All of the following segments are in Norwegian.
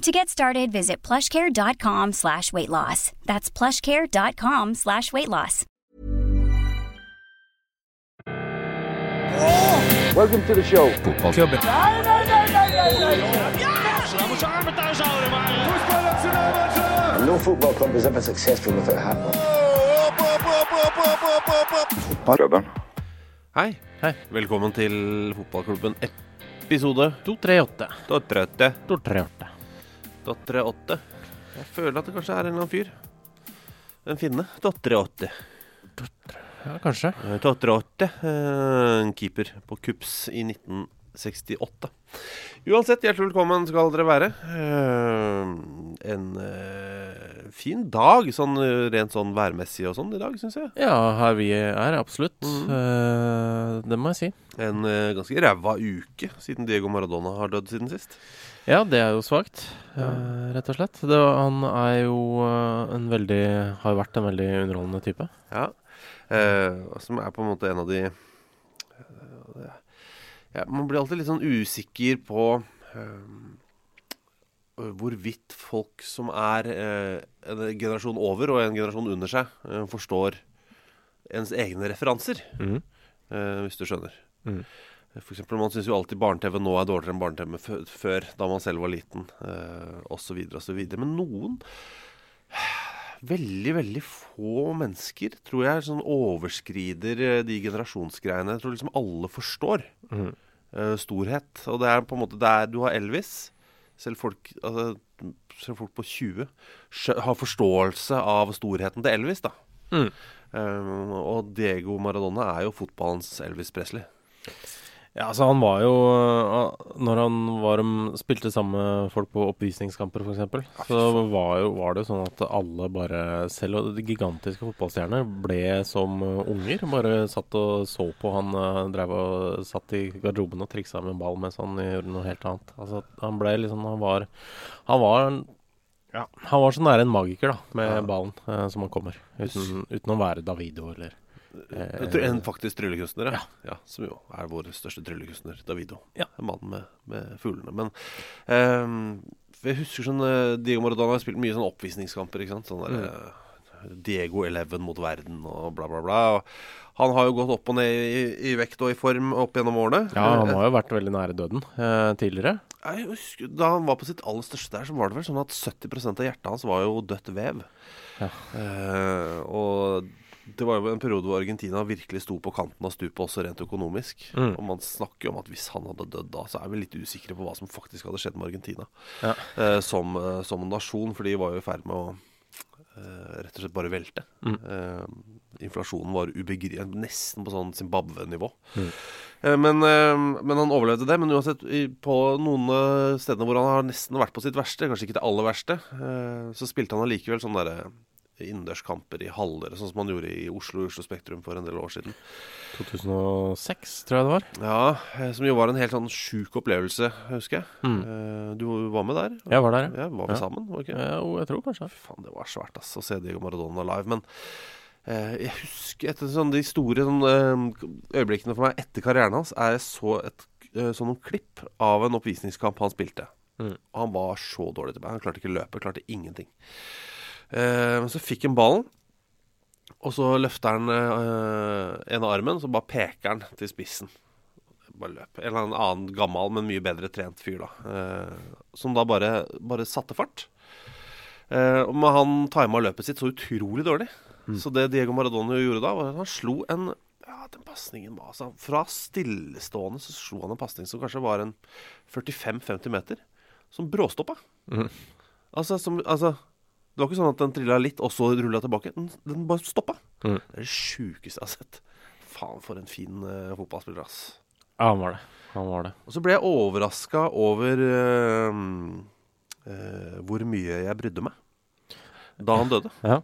To get started, visit plushcare.com slash weight loss. That's plushcare.com slash weight loss. Welcome to the show. Fotballklubben. And no football club is ever successful without a hat on. Klubben. Hei. Hei. Velkommen til fotballklubben episode 238. 238. 238. 238. Jeg føler at det kanskje er en eller annen fyr. En finne. 238. Ja, kanskje. Eh, 238. eh, En keeper på Kups i 1968. Uansett, hjertelig velkommen skal dere være. Eh, En fin dag, sånn eh, rent sånn værmessig og sånn i dag, syns jeg. Ja, her vi er, absolutt. Mm. Uh, det må jeg si. En uh, ganske ræva uke siden Diego Maradona har dødd siden sist. Ja, det er jo svakt, eh, rett og slett. Det, han er jo en veldig Har vært en veldig underholdende type. Ja. Som er på en måte en av de ja, Man blir alltid litt sånn usikker på eh, hvorvidt folk som er eh, en generasjon over og en generasjon under seg, eh, forstår ens egne referanser. Eh, hvis du skjønner. Mm. For eksempel, Man syns jo alltid barne-TV nå er dårligere enn barne-TV før, da man selv var liten, eh, osv., osv. Men noen Veldig, veldig få mennesker tror jeg sånn overskrider eh, de generasjonsgreiene. Jeg tror liksom alle forstår mm. eh, storhet. Og det er på en måte der du har Elvis. Selv folk, altså, selv folk på 20 har forståelse av storheten til Elvis, da. Mm. Um, og Diego Maradona er jo fotballens Elvis Presley. Ja, altså han var jo eh, Når han var spilte sammen med folk på oppvisningskamper, f.eks., så var, jo, var det jo sånn at alle bare Selv de gigantiske fotballstjerner ble som eh, unger. Bare satt og så på han uh, drev og satt i garderoben og triksa med ball mens han gjorde noe helt annet. Altså han ble liksom Han var Han var ja, han var så nære en magiker da med Ja. ballen eh, som han kommer. Uten, uten å være Davido eller eh, Jeg tror En faktisk tryllekunstner, Ja. ja. Som jo er vår største tryllekunstner, Davido. Ja. Mannen med, med fuglene. Men eh, jeg husker sånn eh, Diego Maradona har spilt mye sånn oppvisningskamper. ikke sant? Sånn der, mm. Diego 11 mot verden og bla, bla, bla. Og han har jo gått opp og ned i, i vekt og i form opp gjennom årene. Ja, han Eh, har jo vært veldig nære døden eh, tidligere. jeg husker, Da han var på sitt aller største der, så var det vel sånn at 70% av hjertet hans var jo dødt vev. Ja. Eh, og det var jo en periode hvor Argentina virkelig sto på kanten av stupet, også rent økonomisk. Mm. Og man snakker jo om at hvis han hadde dødd da, så er vi litt usikre på hva som faktisk hadde skjedd med Argentina Ja. eh, som, eh, som nasjon, for de var jo i ferd med å eh, rett og slett bare velte. Mm. Eh, inflasjonen var ubegripelig, nesten på sånn Zimbabwe-nivå. Mm. Eh, men, eh, men han overlevde det. Men uansett, på noen stedene hvor han har nesten vært på sitt verste, kanskje ikke det aller verste, eh, så spilte han allikevel sånn derre innendørskamper i haller, sånn som han gjorde i Oslo Oslo Spektrum for en del år siden. 2006, tror jeg det var. Ja, eh, Som jo var en helt sånn sjuk opplevelse, husker jeg. Mm. Eh, Du var med der? Jeg var der, ja. ja. Var vi Ja. sammen? Ikke? Jo, jeg tror kanskje. Faen, det var svært ass å se Diego Maradona live. Men eh, jeg husker etter sånn, de store sånn, øyeblikkene for meg etter karrieren hans, er jeg så et sånn noen klipp av en oppvisningskamp han spilte. Mm. Han var så dårlig til meg. Han klarte ikke å løpe, klarte ingenting. Eh, men så fikk han ballen, og så løfter han eh, en av armen, så bare peker han til spissen. Bare løp. En eller annen gammel, men mye bedre trent fyr, da. Eh, som da bare, bare satte fart. Eh, men han tima løpet sitt så utrolig dårlig. Så det Diego Maradona gjorde da, var at han slo en Ja, den pasningen var altså Fra stillestående så slo han en pasning som kanskje var en 45-50 meter, som bråstoppa. Altså, som, altså Det var ikke sånn at den trilla litt, og så rulla tilbake. Den, den bare stoppa. Mm. Det er det sjukeste jeg har sett. Faen, for en fin uh, fotballspiller, ass. Ja, han var det. Han var det. Og så ble jeg overraska over uh, uh, hvor mye jeg brydde meg da han døde. Ja.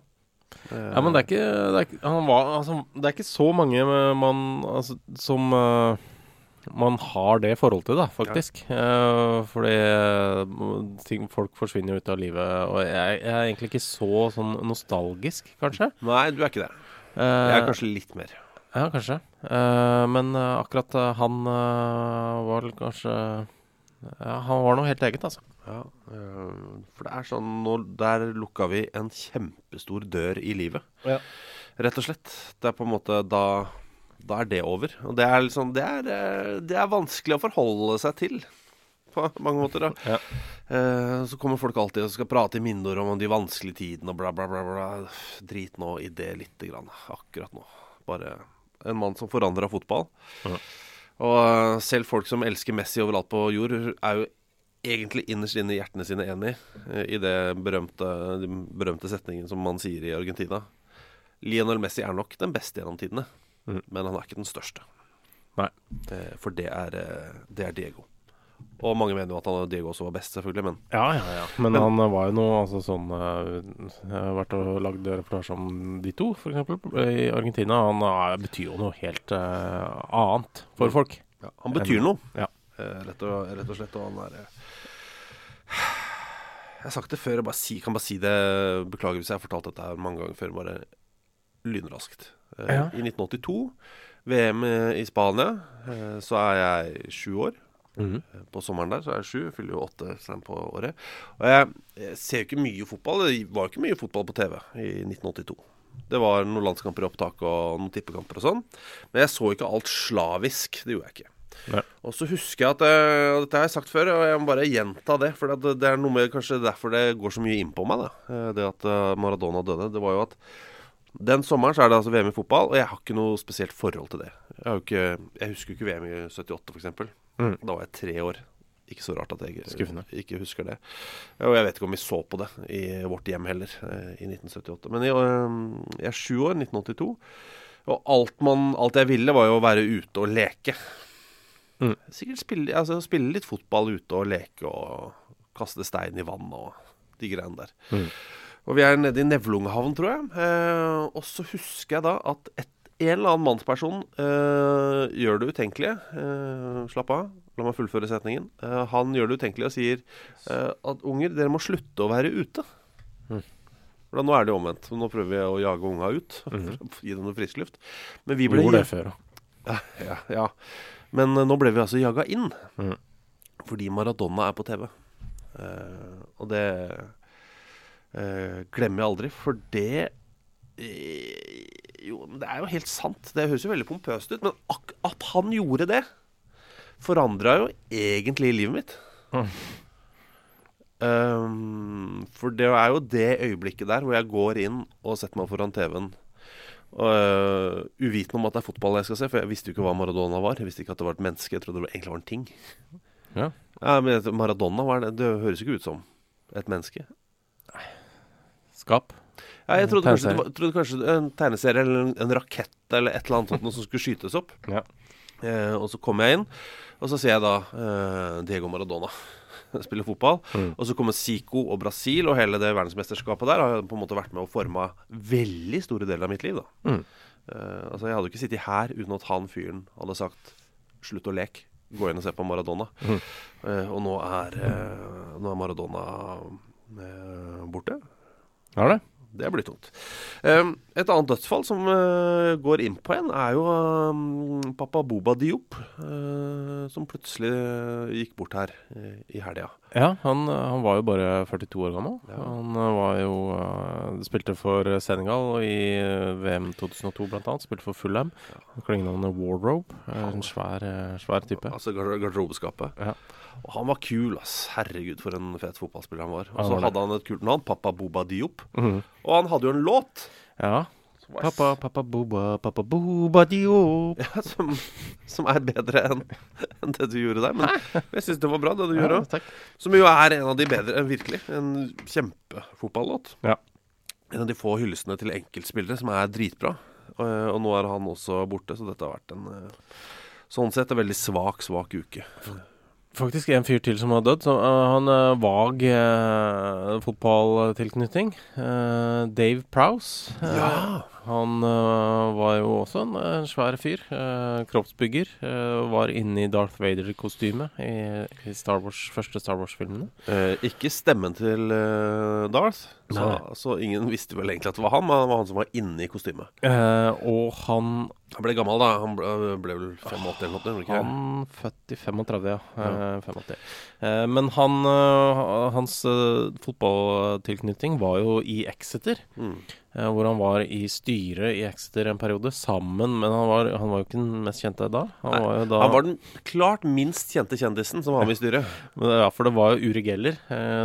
Ja, men det er ikke Det er var, altså, det er ikke så mange man altså, som man har det forholdet til, da, faktisk. Eh, fordi eh, ting, folk forsvinner jo ut av livet. Og jeg, jeg er egentlig ikke så sånn nostalgisk, kanskje. Nei, du er ikke det. Eh, Jeg er kanskje litt mer. Ja, kanskje. Eh, men eh, akkurat eh, han eh, var vel kanskje ja, Han var noe helt eget, altså. Ja, eh, for det er sånn nå, Der lukka vi en kjempestor dør i livet. Ja. Rett og slett. Det er på en måte da Da er det over. Og det er liksom Det er, eh, det er vanskelig å forholde seg til. På mange måter. Ja. Eh, så kommer folk alltid og skal prate i minneord om de vanskelige tidene og bla, bla, bla. bla. Drit nå i det lite grann. Akkurat nå. Bare en mann som forandra fotball. Ja. Og eh, selv folk som elsker Messi overalt på jord, er jo egentlig innerst inne i hjertene sine enig i det berømte, den berømte setningen som man sier i Argentina. Lionel Messi er nok den beste gjennom tidene, Mhm. men han er ikke den største. Nei. Eh, For det er, eh, det er Diego. Og mange mener jo at han Diego også var best, selvfølgelig, men Ja, ja, ja. Men, Men- han var jo noe altså, sånn eh, Jeg har vært og lagd reportasje om de to, f.eks. i Argentina. Han er, betyr jo noe helt uh, annet for folk. ja, han betyr noe. Ja. Rett, og, rett og slett. Og han er Jeg har sagt det før, jeg bare si, kan bare si det. Beklager hvis jeg har fortalt dette mange ganger før. Bare lynraskt. Eh, Ja. I 1982, VM i Spania, eh, så er jeg sju år. Mhm. På sommeren der så er jeg sju, fyller jo åtte sånn på året. Og jeg, jeg ser jo ikke mye fotball. Det var jo ikke mye fotball på TV i 1982. Det var noen landskamper i opptak og noen tippekamper og sånn. Men jeg så ikke alt slavisk. Det gjorde jeg ikke. Nei. Og så husker jeg at eh, og Dette har jeg sagt før, og jeg må bare gjenta det. For det, det er noe med kanskje derfor det går så mye inn på meg, da. eh, Det at eh, Maradona døde. Det var jo at den sommeren så er det altså VM i fotball, og jeg har ikke noe spesielt forhold til det. Jeg, ikke, jeg husker jo ikke VM i 78, f.eks. Mm. Da var jeg tre år. Ikke så rart at jeg Skuffende. ikke husker det. Og jeg vet ikke om vi så på det i vårt hjem heller, eh, i 1978. Men jeg, eh, jeg er sju år, 1982. Og alt, man, alt jeg ville, var jo å være ute og leke. Mm. Sikkert spille, altså, spille litt fotball ute og leke og kaste stein i vann og de greiene der. Mm. Og vi er nede i Nevlunghavn, tror jeg. Eh, og så husker jeg da at et, en eller annen mannsperson eh, gjør det utenkelige. Eh, slapp av, la meg fullføre setningen. Eh, han gjør det utenkelige og sier eh, at unger, dere må slutte å være ute. Mm. Da, nå er det jo omvendt. Nå prøver vi å jage unga ut. Mm. Gi dem noe frisk luft. Men vi ble Gjorde det før da. ja, ja. Men eh, nå ble vi altså jaga inn. Mm. Fordi Maradona er på TV. Eh, og det eh, glemmer jeg aldri, for det eh, Jo, men det er jo helt sant. Det høres jo veldig pompøst ut, men at han gjorde det, forandra jo egentlig livet mitt. Mm. Um, for det er jo det øyeblikket der hvor jeg går inn og setter meg foran TV-en. Og, øh, uvitende om at det er fotball jeg skal se, for jeg visste jo ikke hva Maradona var. Jeg visste ikke at det var et menneske, jeg trodde det egentlig var en ting. Ja. Ja, men Maradona var det, det høres ikke ut som et menneske. Skap. Ja, jeg trodde kanskje, det var, trodde kanskje en tegneserie eller en, en rakett eller et eller annet sånt noe som skulle skytes opp. Ja. Eh, og så kommer jeg inn, og så ser jeg da eh, Diego Maradona spille fotball. Mm. Og så kommer Zico og Brasil, og hele det verdensmesterskapet der har på en måte vært med å forme veldig store deler av mitt liv. da. Mm. Eh, altså Jeg hadde jo ikke sittet her uten at han fyren hadde sagt 'slutt å leke'. Gå inn og se på Maradona. Mm. Eh, og nå er, eh, nå er Maradona eh, borte. Er det? Det blir tungt. Um, et annet dødsfall som uh, går inn på en, er jo um, pappa Boba Diop. Uh, som plutselig gikk bort her uh, i helga. Ja, han, han var jo bare 42 år gammel. Ja. Han var jo Spilte for Senegal i VM 2002 blant annet. Spilte for Fulham. Klengenavnet Warrobe. En svær, svær type. Altså garderobeskapet. Ja. Og han var kul, ass. Herregud, for en fet fotballspiller han var. Og så hadde han et kult navn, pappa Boba Diop. Mhm. Og han hadde jo en låt. Ja, Pappa, pappa, boba, pappa, boba, dio. Ja, som, som er bedre enn en det du gjorde der. Men jeg syns det var bra, det du gjorde òg. Som jo er en av de bedre, enn virkelig. En kjempefotballåt. Ja. En av de få hyllestene til enkeltspillere som er dritbra. Og, og nå er han også borte, så dette har vært en eh, sånn sett en veldig svak, svak uke. Faktisk en fyr til som har dødd. Uh, han uh, vag uh, fotballtilknytning. Dave Prowse. Uh, Han uh, var jo også en, en svær fyr. Uh, kroppsbygger. Var inne i Darth Vader-kostyme i, i Star Wars, første Star Wars-filmene. Eh, ikke stemmen til eh, Darth, så, så ingen visste vel egentlig at det var han, men det var han som var inne i kostymet. Og han Han ble gammel, da. Han ble, ble vel 85 eller noe? han født i 35, ja. Eh, 85. Eh, men han, eh, hans eh, fotballtilknytning var jo i Exeter. Mm. hvor han var i styret i Exeter en periode, sammen Men han var, han var jo ikke den mest kjente da. Han var da Han var den klart minst kjente kjendisen som var med i styret. Men Ja, for det var jo Uri Geller,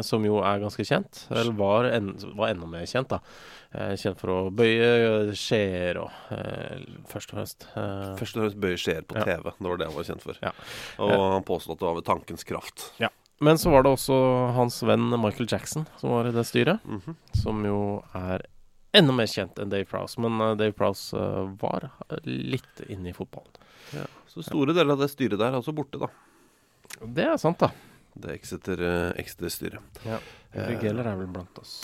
som jo er ganske kjent. Eller var, en, var enda mer kjent, da. Eh, kjent for å bøye skjeer og eh, Først og fremst. Eh, Først og fremst bøye skjeer på Ja. TV. Det var det han var kjent for. Ja. Og han påstod at det var ved tankens kraft. Men så var det også hans venn Michael Jackson som var i det styret. Mhm. Som jo er enda mer kjent enn Dave Prowse. Men eh, Dave Prowse eh, var litt inne i fotballen. ja. Så store deler av det styret der er også borte, da. Det er sant, da. Det Exeter, eh, Exeter-styret. Uri Geller er vel blant oss.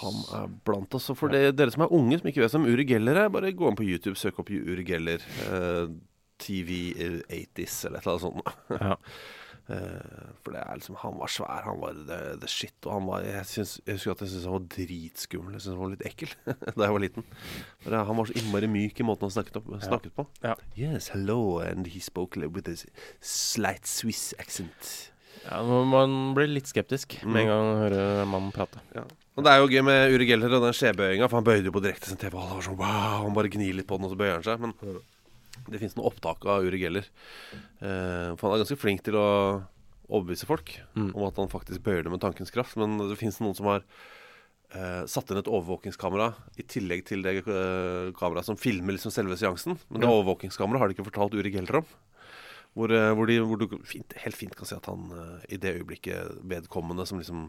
Han er blant oss. Og for det, dere som er unge som ikke vet hvem Uri Geller er, bare gå inn på YouTube, søk opp Uri Geller. Eh, TV 80s eller et eller annet sånt. Ja. Eh, for det er liksom Han var svær, han var the, the shit. Og han var Jeg, syns, jeg husker at jeg syntes han var dritskummel. Jeg syntes han var litt ekkel da jeg var liten. For han var så innmari myk i måten han snakket, opp, snakket på. Ja. Yes, hello, and he spoke with a slight Swiss accent. Ja, man- blir litt skeptisk med en gang man hører mannen prate. Ja. Og det er jo gøy med Uri Geller og den skjebøyinga, for han bøyde jo på direkte sin TV. Og det var sånn, wow, Han bare gnir litt på den, og så bøyer han seg. Men det fins noen opptak av Uri Geller. Eh, for han er ganske flink til å overbevise folk Mm. om at han faktisk bøyer det med tankens kraft. Men det fins noen som har eh, satt inn et overvåkingskamera i tillegg til det eh, kameraet som filmer liksom selve seansen. Men det Ja. overvåkingskameraet har de ikke fortalt Uri Geller om. Hvor, eh, hvor, de, hvor du fint, helt fint kan se at han eh, i det øyeblikket vedkommende som liksom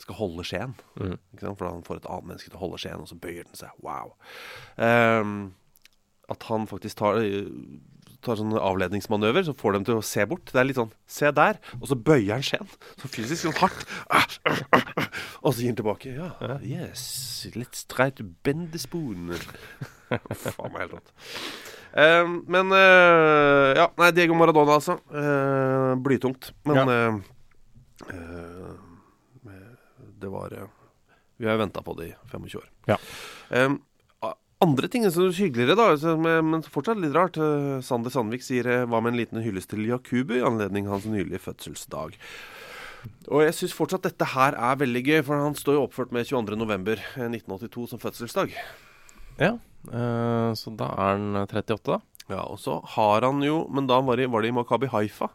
skal holde skjeen Mm. For han får et annet menneske til å holde skjeen, og så bøyer den seg. Wow. Um, at han faktisk tar, tar sånne avledningsmanøver, så får dem til å se bort. Det er litt sånn Se der! Og så bøyer han skjeen. Så fysisk sånn hardt. Og så gir han tilbake. Ja, yes, let's try to bend the spoon. Faen meg helt rått. Ehm, men eh, Ja, nei, Diego Maradona, altså. Eh, blytungt. Men eh, eh, det var Vi har venta på det i 25 år. Ja. Um, andre ting som er hyggeligere, da, men men fortsatt litt rart. Sander Sandvik sier hva med en liten hyllest til Jakubu i anledning hans nylige fødselsdag. Og jeg syns fortsatt dette her er veldig gøy, for han står jo oppført med 22.11.1982 som fødselsdag. Ja, så da er han 38, da. Ja, og så har han jo Men da var det, var det i Makabi Haifa.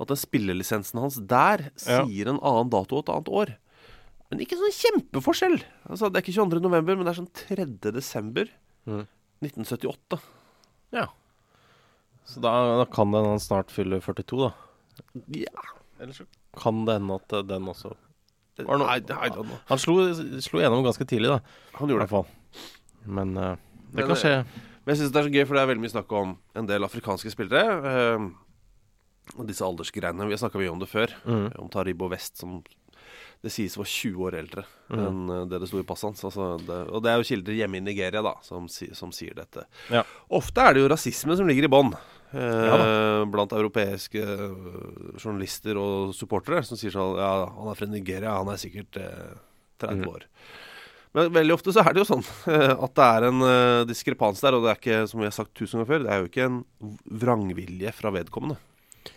At spillelisensen hans der Ja. sier en annen dato og et annet år. Men ikke sånn kjempeforskjell. Altså, det er ikke 22. november, men det er sånn 3. desember Mm. 1978. Ja. Så da, da kan det hende han snart fyller 42, da. Ja. Eller så kan det hende at eh, den også Var noe- Nei, nei, nei. Han slo, slo gjennom ganske tidlig, da. Han I gjorde hvert det. fall. Men eh, det kan skje. Men jeg syns det er så gøy, for det er veldig mye snakk om en del afrikanske spillere. Eh, og disse aldersgreiene. Vi har snakka mye om det før. Mm. Om Taribo West, som det sies var 20 år eldre Mm. enn eh, det det sto i passet hans. Altså, og det er jo kilder hjemme i Nigeria da som, som sier dette. Ja. Ofte er det jo rasisme som ligger i bånn. Eh, Ja blant europeiske eh, journalister og supportere som sier sånn Ja, han er fra Nigeria, han er sikkert eh, 30 Mm. år. Men veldig ofte så er det jo sånn at det er en eh, diskrepans der, og det er ikke, som vi har sagt tusen ganger før, det er jo ikke en vrangvilje fra vedkommende.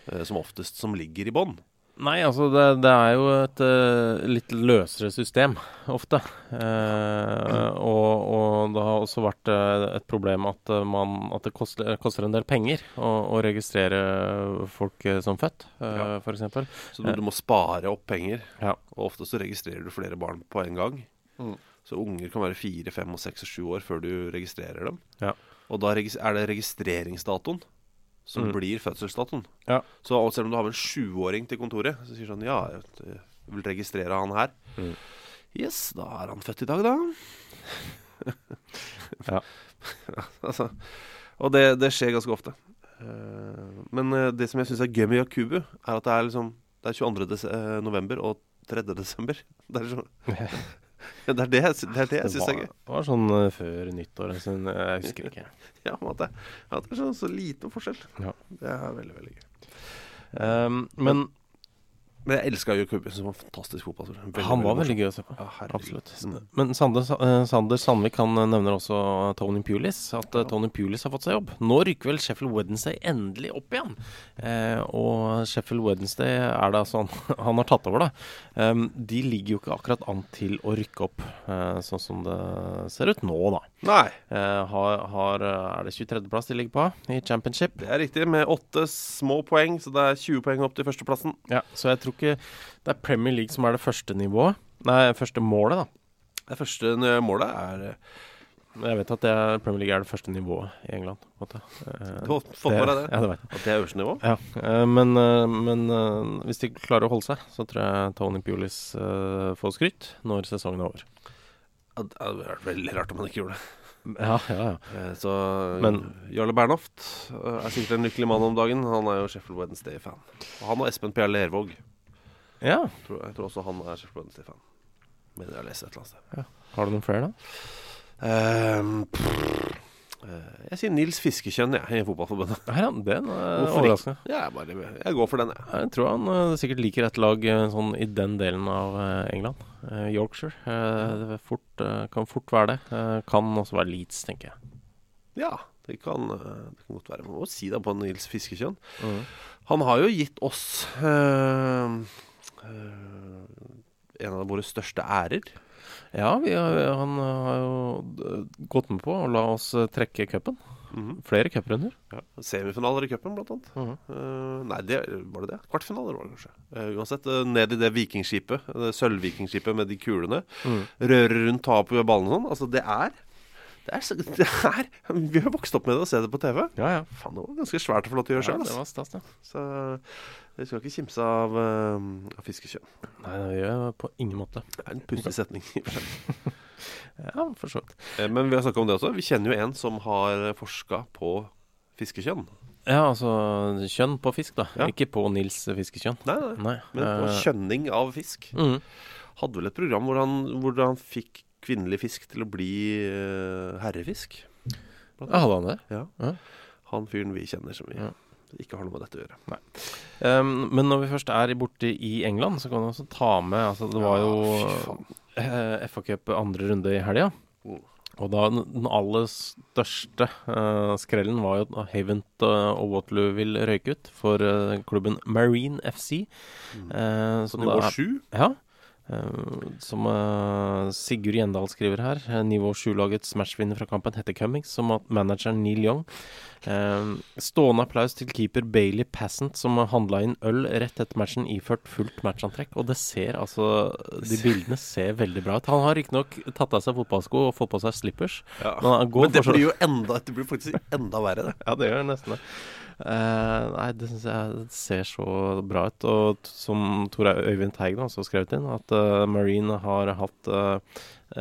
eh, som oftest som ligger i bånn. Nei, altså det, det er jo et eh, litt løsere system ofte. Eh, og, og det har også vært et problem at, man, at det koster, koster en del penger å, å registrere folk som født, uh, Ja. f.eks. Så du, du må spare opp penger. Ja. Og ofte så registrerer du flere barn på en gang. Mm. Så unger kan være fire, fem, og seks og sju år før du registrerer dem. Ja. Og da er det registreringsdatoen som Mm. blir fødselsdatoen. Ja. Så selv om du har med en sjuåring til kontoret, så sier sånn Ja, jeg vil registrere han her. Mm. Yes, da er han født i dag, da. Ja. altså, og det, det skjer ganske ofte. Eh, men eh, det som jeg syns er gøy med Yakubu, er at det er liksom Det er 22. Des eh, november og 3. desember. Det er, så, det, er det jeg, det er det jeg syns er gøy. Det var sånn uh, før nyttår. Så jeg husker ikke. Ja, men at det, at det er så, så liten forskjell. Ja. Det er veldig, veldig gøy. Um, men Men jeg elska Yakubu som en fantastisk fotballspiller. Han var veldig veldig gøy å se på. Ja. Absolutt. Mm. Men Sander, eh, Sander Sandvik han eh, nevner også Tony Pulis. At eh, Ja. Tony Pulis har fått seg jobb. Nå rykker vel Sheffield Wednesday endelig opp igjen. Eh, og Sheffield Wednesday er det altså han, han har tatt over, da. Um, de ligger jo ikke akkurat an til å rykke opp, eh, sånn som det ser ut nå, da. Nei, Eh, har, har, eh, er det 23.-plass de ligger på i championship? det er riktig. Med åtte små poeng, så det er 20 poeng opp til førsteplassen. Ja, så jeg tror ikke det er Premier League som er det første nivået. Nei, første målet, da. Det første målet er eh, Jeg vet at det er, Premier League er det første nivået i England. Måte. Du har fått med deg det? Ja, det vet jeg. At det er øverste nivå? Ja, men, men hvis de klarer å holde seg, så tror jeg Tony Pulis får skryt når sesongen er over. Ja, Det hadde vært veldig rart om han ikke gjorde det. Ja, ja, ja. Eh, Så Men- Jarle Bernhoft eh, er sikkert en lykkelig mann om dagen. Han er jo Sheffield Wednesday-fan. Og han og Espen Pierre Lervåg. ja. Tror, jeg tror også han er Sheffield Wednesday-fan. Mener jeg har lest et eller annet sted. Har du noen flere, da? Ehm, pff, eh, jeg sier Nils Fiskekjønn, jeg, i Fotballforbundet. Her, ja, den er Hvorfor overraskende. Ja, jeg, bare, jeg går for den, jeg. Jeg tror han uh, sikkert liker et lag eh, sånn i den delen av eh, England. Uh, Yorkshire. Uh, det fort, eh, kan fort være det. Eh, kan også være Leeds, tenker jeg. Ja, det kan, eh, det kan godt være. Man må si det på Nils Fiskekjønn. Mm. Han har jo gitt oss eh, eh, en av våre største ærer. Ja, vi har, han har jo gått med på å la oss eh, trekke cupen. Flere cuprunder. Ja. Semifinaler i cupen, blant annet. Mm -hmm. uh, nei, det, var det det? Kvartfinaler var det kanskje. Uh, uansett, uh, ned i det vikingskipet, det sølvvikingskipet med de kulene. Mm. Røre rundt, ta på ballene sånn. Altså, det er det er, så- det er Vi har vokst opp med det og se det på TV. Ja, ja. Faen, det var ganske svært lov til å gjøre ja sjøl. det var stas, det. Så vi skal ikke kimse av, uh, av fiskekjønn. Nei, det gjør jeg på ingen måte. Det er en pussig setning. og. Ja, for så vidt. Eh, Men vi har snakka om det også. Vi kjenner jo en som har forska på fiskekjønn. Ja, altså kjønn på fisk, da. Ja. Ikke på Nils fiskekjønn. Nei, nei. Nei. Men på eh, kjønning av fisk. mm. Hadde vel et program hvor han, hvor han fikk kvinnelig fisk til å bli eh, herrefisk. Ja, hadde han det? Ja. Ja. Han fyren vi kjenner som vi Ja. ikke har noe med dette å gjøre. Um, men når vi først er borte i England, så kan vi også ta med Altså, det var jo faen. eh, FA Cup andre runde i helga. Mm. Og da den aller største uh, skrellen var jo at Havent uh, og Waterloo vil røyke ut for klubben Marine FC. eh, som Nivå sju. Ja. Eh, som eh, Sigurd Gjendal skriver her, eh, nivå 7-lagets matchvinner fra kampen heter Cummings, som manageren Neil Young. Stående applaus til keeper Bailey Passant, som handla inn øl rett etter matchen iført fullt matchantrekk. Og det ser altså De bildene ser veldig bra ut. Han har riktignok tatt av seg fotballsko og fått på seg slippers. Ja. Men han går Men det blir jo enda Det blir faktisk enda verre, det. Ja, det gjør nesten det. Eh, nei, det syns jeg ser så bra ut. Og som Tor Øyvind Teigen også skrevet inn, at uh, Marine har hatt uh,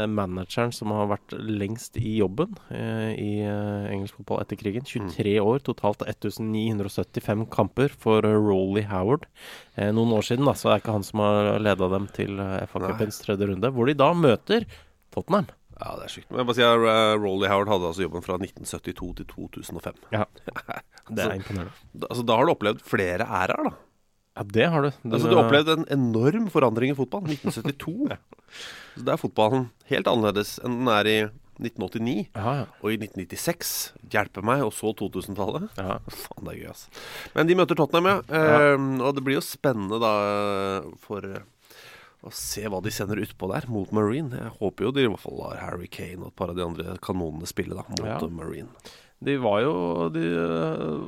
manageren som har vært lengst i jobben eh, i eh, engelsk fotball etter krigen. 23 år, totalt 1975 kamper for Rolly Howard. Eh, noen år siden, da, så er det ikke han som har leda dem til FA-cupens tredje runde, hvor de da møter Tottenham. Ja, det er sykt. Men jeg bare sier uh, Rolly Howard hadde altså jobben fra 1972 til 2005. Ja, det er imponerende. Da, altså, da har du opplevd flere æraer, da. Ja, det har du. Altså, du har opplevd en enorm forandring i fotball. 1972. Så da er fotballen helt annerledes enn den er i 1989. Ja, ja. Og i 1996, hjelpe meg, og så 2000-tallet. ja. Faen, det er gøy, ass. Men de møter Tottenham, ja. Ehm, og det blir jo spennende da for eh, å se hva de sender utpå der mot Marine. Jeg håper jo de i hvert fall lar Harry Kane og et par av de andre kanonene spille da mot Ja. eh, Marine. De var jo de,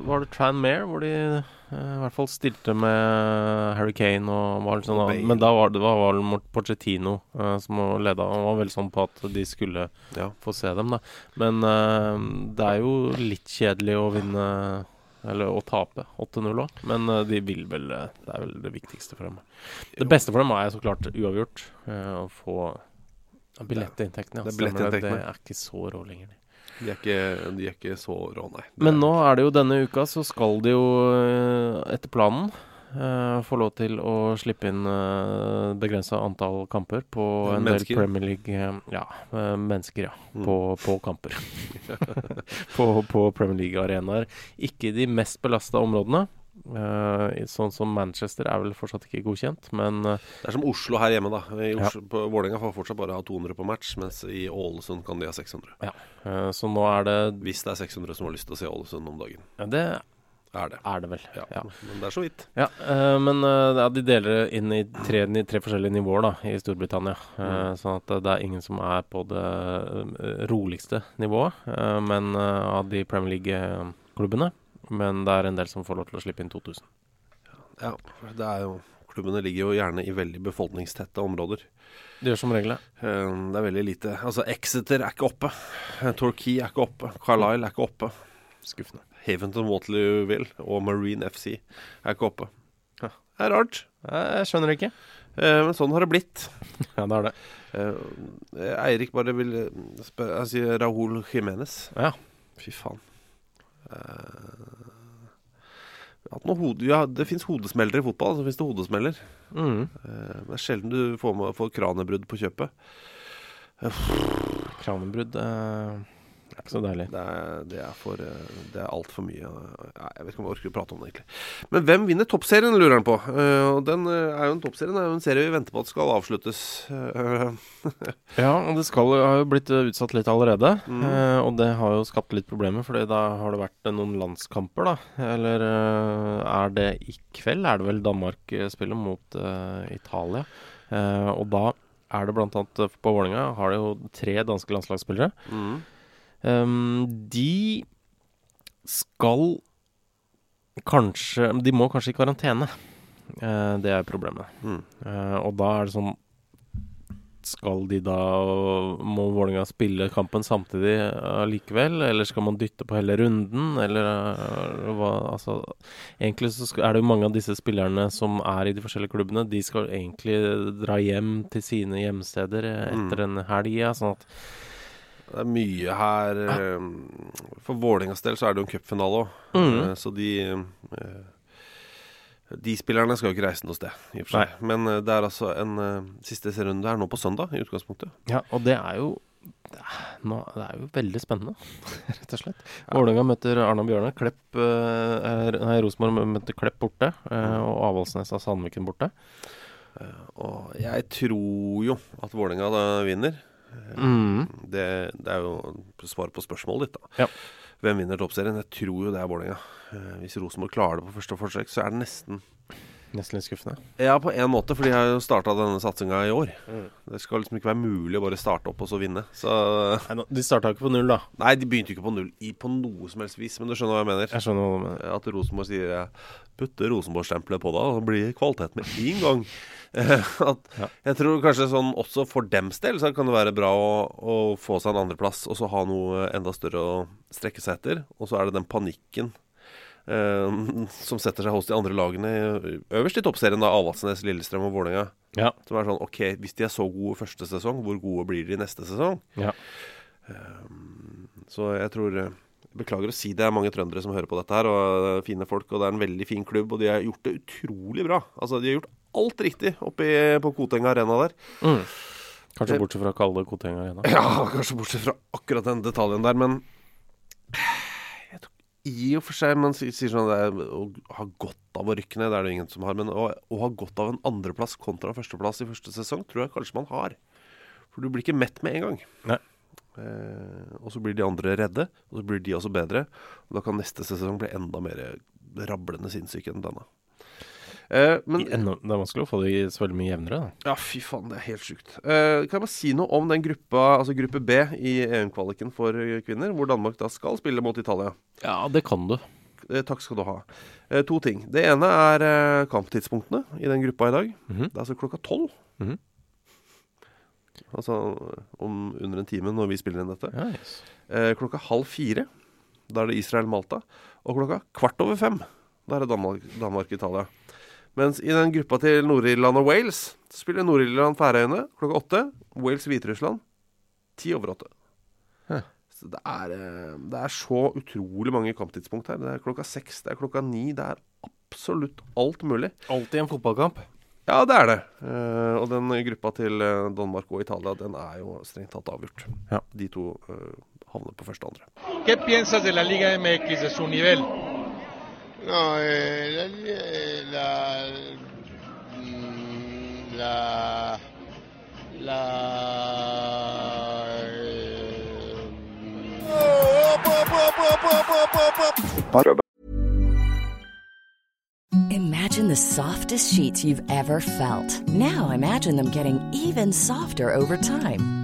Var det Tranmere hvor de eh, i hvert fall stilte med Harry Kane og var litt sånn Og. Bale. Men da var det var vel mot Pochettino eh, som leda. Han var veldig sånn på at de skulle Ja. få se dem, da. Men uh, det er jo litt kjedelig å vinne eller å tape 8-0 òg, men eh, de vil vel eh, Det er vel det viktigste for dem. Det beste for dem er så klart uavgjort. eh, Å få billettinntektene. Ja, Det er det. Er ikke så rå lenger. de. Er ikke, de er ikke så rå, nei. Det Men nå er det jo denne uka, så skal de jo etter planen eh, få lov til å slippe inn uh, begrensa antall kamper på en mennesker. del Premier League eh, Ja, uh, mennesker, ja. Mm. På, på kamper. på, på Premier League-arenaer. Ikke de mest belasta områdene. Uh, sånn som Manchester er vel fortsatt ikke godkjent, men uh, Det er som Oslo her hjemme, da. I Ja. Oslo, på Vålerenga får fortsatt bare ha 200 på match, mens i Ålesund kan de ha 600. eh, så nå er det Hvis det er 600 som har lyst til å se Ålesund om dagen. ja, Det Er det. er det vel. Ja. ja. Men det er så vidt. Ja, uh, men uh, ja, de deler det inn i tre, i tre forskjellige nivåer da, i Storbritannia. Uh, Mm. Sånn at det er ingen som er på det roligste nivået men av de Premier League-klubbene. Men det er en del som får lov til å slippe inn 2000. Ja, det er jo Klubbene ligger jo gjerne i veldig befolkningstette områder. Det gjør som regel det. Det er veldig lite Altså, Exeter er ikke oppe. Torquay er ikke oppe. Carlisle er ikke oppe. Skuffende. Haventon Waterlooville og Marine FC er ikke oppe. Ja. Det er rart. Jeg skjønner det ikke. Eh, Men sånn har det blitt. Ja, det er det. Eh, Eirik bare vil eh, spørre Jeg sier Raúl Jiménez. Ja. Fy faen. Eh, har hode, ja, det fins hodesmeller i fotball. Så fins det hodesmeller. Mm. Eh, det er sjelden du får, med, får kranebrudd på kjøpet. Kranebrudd eh, er ikke så deilig. Det er, det er, for, eh, det er altfor mye. Jeg vet ikke om jeg orker å prate om det, egentlig. Men hvem vinner toppserien, lurer han på. Eh, og den eh, er jo en Toppserien Det er jo en serie vi venter på at skal avsluttes. Ja, og det skal, har jo blitt utsatt litt allerede. Mm. Og det har jo skapt litt problemer, Fordi da har det vært noen landskamper, da. Eller er det i kveld? Er det vel Danmark-spillet spiller mot uh, Italia? Uh, og da er det blant annet på Vålerenga har de jo tre danske landslagsspillere. mm. Um, de skal kanskje De må kanskje i karantene. Uh, det er problemet. Mm. Uh, og da er det sånn Skal de da Må Vålerenga spille kampen samtidig allikevel? eller skal man dytte på hele runden? Eller eh, hva Altså Egentlig så skal, er det jo mange av disse spillerne som er i de forskjellige klubbene. De skal egentlig dra hjem til sine hjemsteder etter etter en helg. Ja, sånn at Det er mye her eh, For Vålerengas del så er det jo en cupfinale òg. mm. Så de eh, De spillerne skal jo ikke reise noe sted, i og for seg. Men eh, det er altså en eh, siste serierunde her nå på søndag, i utgangspunktet. Ja, og det er jo det er, nå, det er jo veldig spennende, rett og slett. Vålerenga møter Arna Bjørne. Klepp eh, er- Nei, Rosenborg møter Klepp borte. eh, og Avaldsnes av Sandviken borte. Og jeg tror jo at Vålerenga vinner. Mm. Det, det er jo svar på spørsmålet ditt, da. Ja. Hvem vinner toppserien? Jeg tror jo det er Vålerenga. Eh, Hvis Rosenborg klarer det på første forsøk, så er det nesten Nesten litt skuffende. Ja, på en måte, for de har jo starta denne satsinga i år. Mm. Det skal liksom ikke være mulig å bare starte opp og så vinne. Så Nei, de starta ikke på null, da. Nei, de begynte ikke på null i på noe som helst vis, men du skjønner hva jeg mener. Jeg skjønner hva du mener. At Rosenborg sier 'putte Rosenborg-stempelet på deg, og så blir kvalitet med en gang. Eh, At, Ja. Jeg tror kanskje sånn også for dems del så kan det være bra å, å få seg en andreplass, og så ha noe enda større å strekke seg etter. Og så er det den panikken eh, som setter seg hos de andre lagene øverst i toppserien, da Avaldsnes, Lillestrøm og Vålerenga. Ja. Som er sånn OK, hvis de er så gode første sesong, hvor gode blir de neste sesong? Ja. Så jeg tror Beklager å si det, er mange trøndere som hører på dette her, og fine folk, og det er en veldig fin klubb, og de har gjort det utrolig bra. Altså, de har gjort alt riktig oppe på Koteng Arena der. Mm. Kanskje bortsett fra å kalle det Koteng Arena. Ja, kanskje bortsett fra akkurat den detaljen der, men jeg tror, i og for seg Man sier, sånn at å ha godt av å rykke ned, det er det ingen som har. Men å, å ha godt av en andreplass kontra førsteplass i første sesong, tror jeg kanskje man har. For du blir ikke mett med en gang. Nei. Eh, og så blir de andre redde, og så blir de også bedre. Og da kan neste sesong bli enda mer rablende sinnssyk enn denne. Eh, men enda- Det er vanskelig å få det så veldig mye jevnere. Da. Ja, fy faen, det er helt sjukt. Uh, kan jeg bare si noe om den gruppa, altså gruppe B i EM-kvaliken for kvinner, hvor Danmark da skal spille mot Italia? Ja, det kan du. Eh, takk skal du ha. To ting. Det ene er kamptidspunktene i den gruppa i dag. Mhm. Det er altså klokka tolv. Mhm. Altså om under en time når vi spiller inn dette. Nice. Eh, klokka halv fire. Da er det Israel-Malta. Og klokka kvart over fem. Da er det Danmark- Danmark-Italia. Mens i den gruppa til Nord-Irland og Wales så spiller Nord-Irland Færøyene klokka åtte. Wales-Hviterussland ti over åtte. Så det er, eh, det er så utrolig mange kamptidspunkt her. Det er klokka seks, det er klokka ni. Det er absolutt alt mulig. Alltid en fotballkamp. Ja, det er det. Uh, og den gruppa til eh, Danmark og Italia, den er jo strengt tatt avgjort. Ja. De to uh, havner på første og andre. ¿Qué No, eh, la, la, mm, la, la, eh, Imagine the softest sheets you've ever felt. Now imagine them getting even softer over time.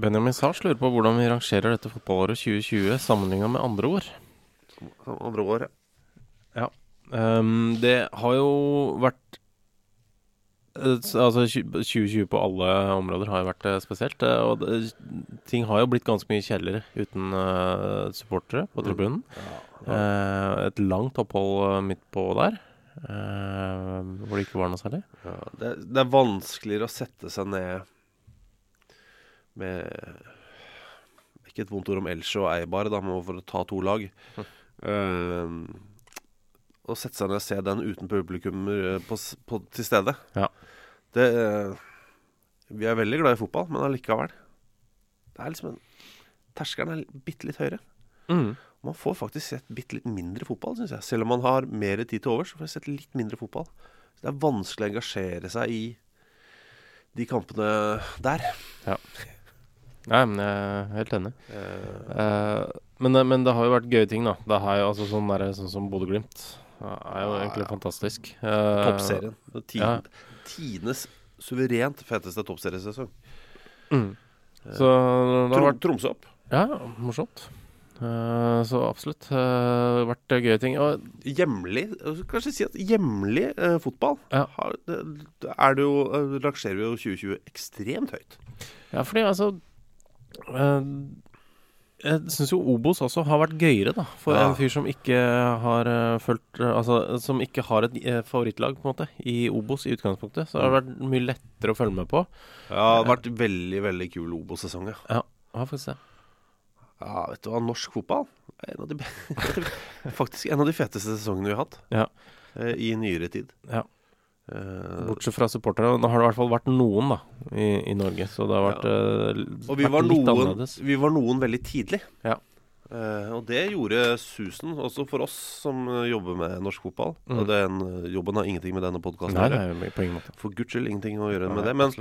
Benjamin Sars lurer på hvordan vi rangerer dette fotballåret 2020 sammenligna med andre år. Andre år, Ja. Ehm, det har jo vært eh, Altså, 2020 på alle områder har jo vært eh, spesielt. eh, Og det, ting har jo blitt ganske mye kjedeligere uten uh, supportere på tribunen. Eh, et langt opphold midt på der, Uh, hvor det ikke var noe særlig. Ja, det, det er vanskeligere å sette seg ned med Ikke et vondt ord om Elche og Eibar, da, men for å ta to lag. Eh, å sette seg ned og se den uten publikum eh, på, på, til stede. Ja. Det uh, Vi er veldig glad i fotball, men allikevel. Det er liksom en Terskelen er bitte litt høyere. Mm. Man får faktisk sett bitte litt mindre fotball, syns jeg. Selv om man har mer tid til overs, så får jeg sett litt mindre fotball. Så det er vanskelig å engasjere seg i de kampene der. Nei, men jeg er helt enig. Uh, men, men det har jo vært gøye ting, da. Det har jo altså sånn, der, sånn som Bodø-Glimt. Det er jo egentlig fantastisk. Uh, Toppserien. Tiden, ja. Tidenes suverent feteste toppseriesesong. Mm. Så det har vært Tromsø opp. Ja, morsomt. Uh, så absolutt. Uh, vært eh, gøye ting. Og Hjemlig Kanskje si at hjemlig uh, fotball Ja. har, det, det er det jo, eh, rangerer jo 2020 ekstremt høyt. Ja, fordi altså eh, Jeg syns jo Obos også har vært gøyere, da. For Ja. en fyr som ikke har uh, fulgt uh, Altså som ikke har et favorittlag, på en måte, i Obos i utgangspunktet. Så det har vært mye lettere å følge med på. Ja, det har vært veldig, veldig kul Obos-sesong, ja. Ja, har faktisk det. Ja, vet du hva, norsk fotball er en av de, Faktisk en av de feteste sesongene vi har hatt Ja. eh, i nyere tid. Ja. Eh, Bortsett fra supportere. Nå har det i hvert fall vært noen, da, i, i Norge. Så det har vært, ja. og vi vært var, litt noen, annerledes. vi var noen veldig tidlig. Ja. Uh, og det gjorde susen, også for oss som eh, jobber med norsk fotball. Mm. Og den eh, jobben har ingenting med denne podkasten å gjøre. For guds skyld ingenting å gjøre Nei, med det. Men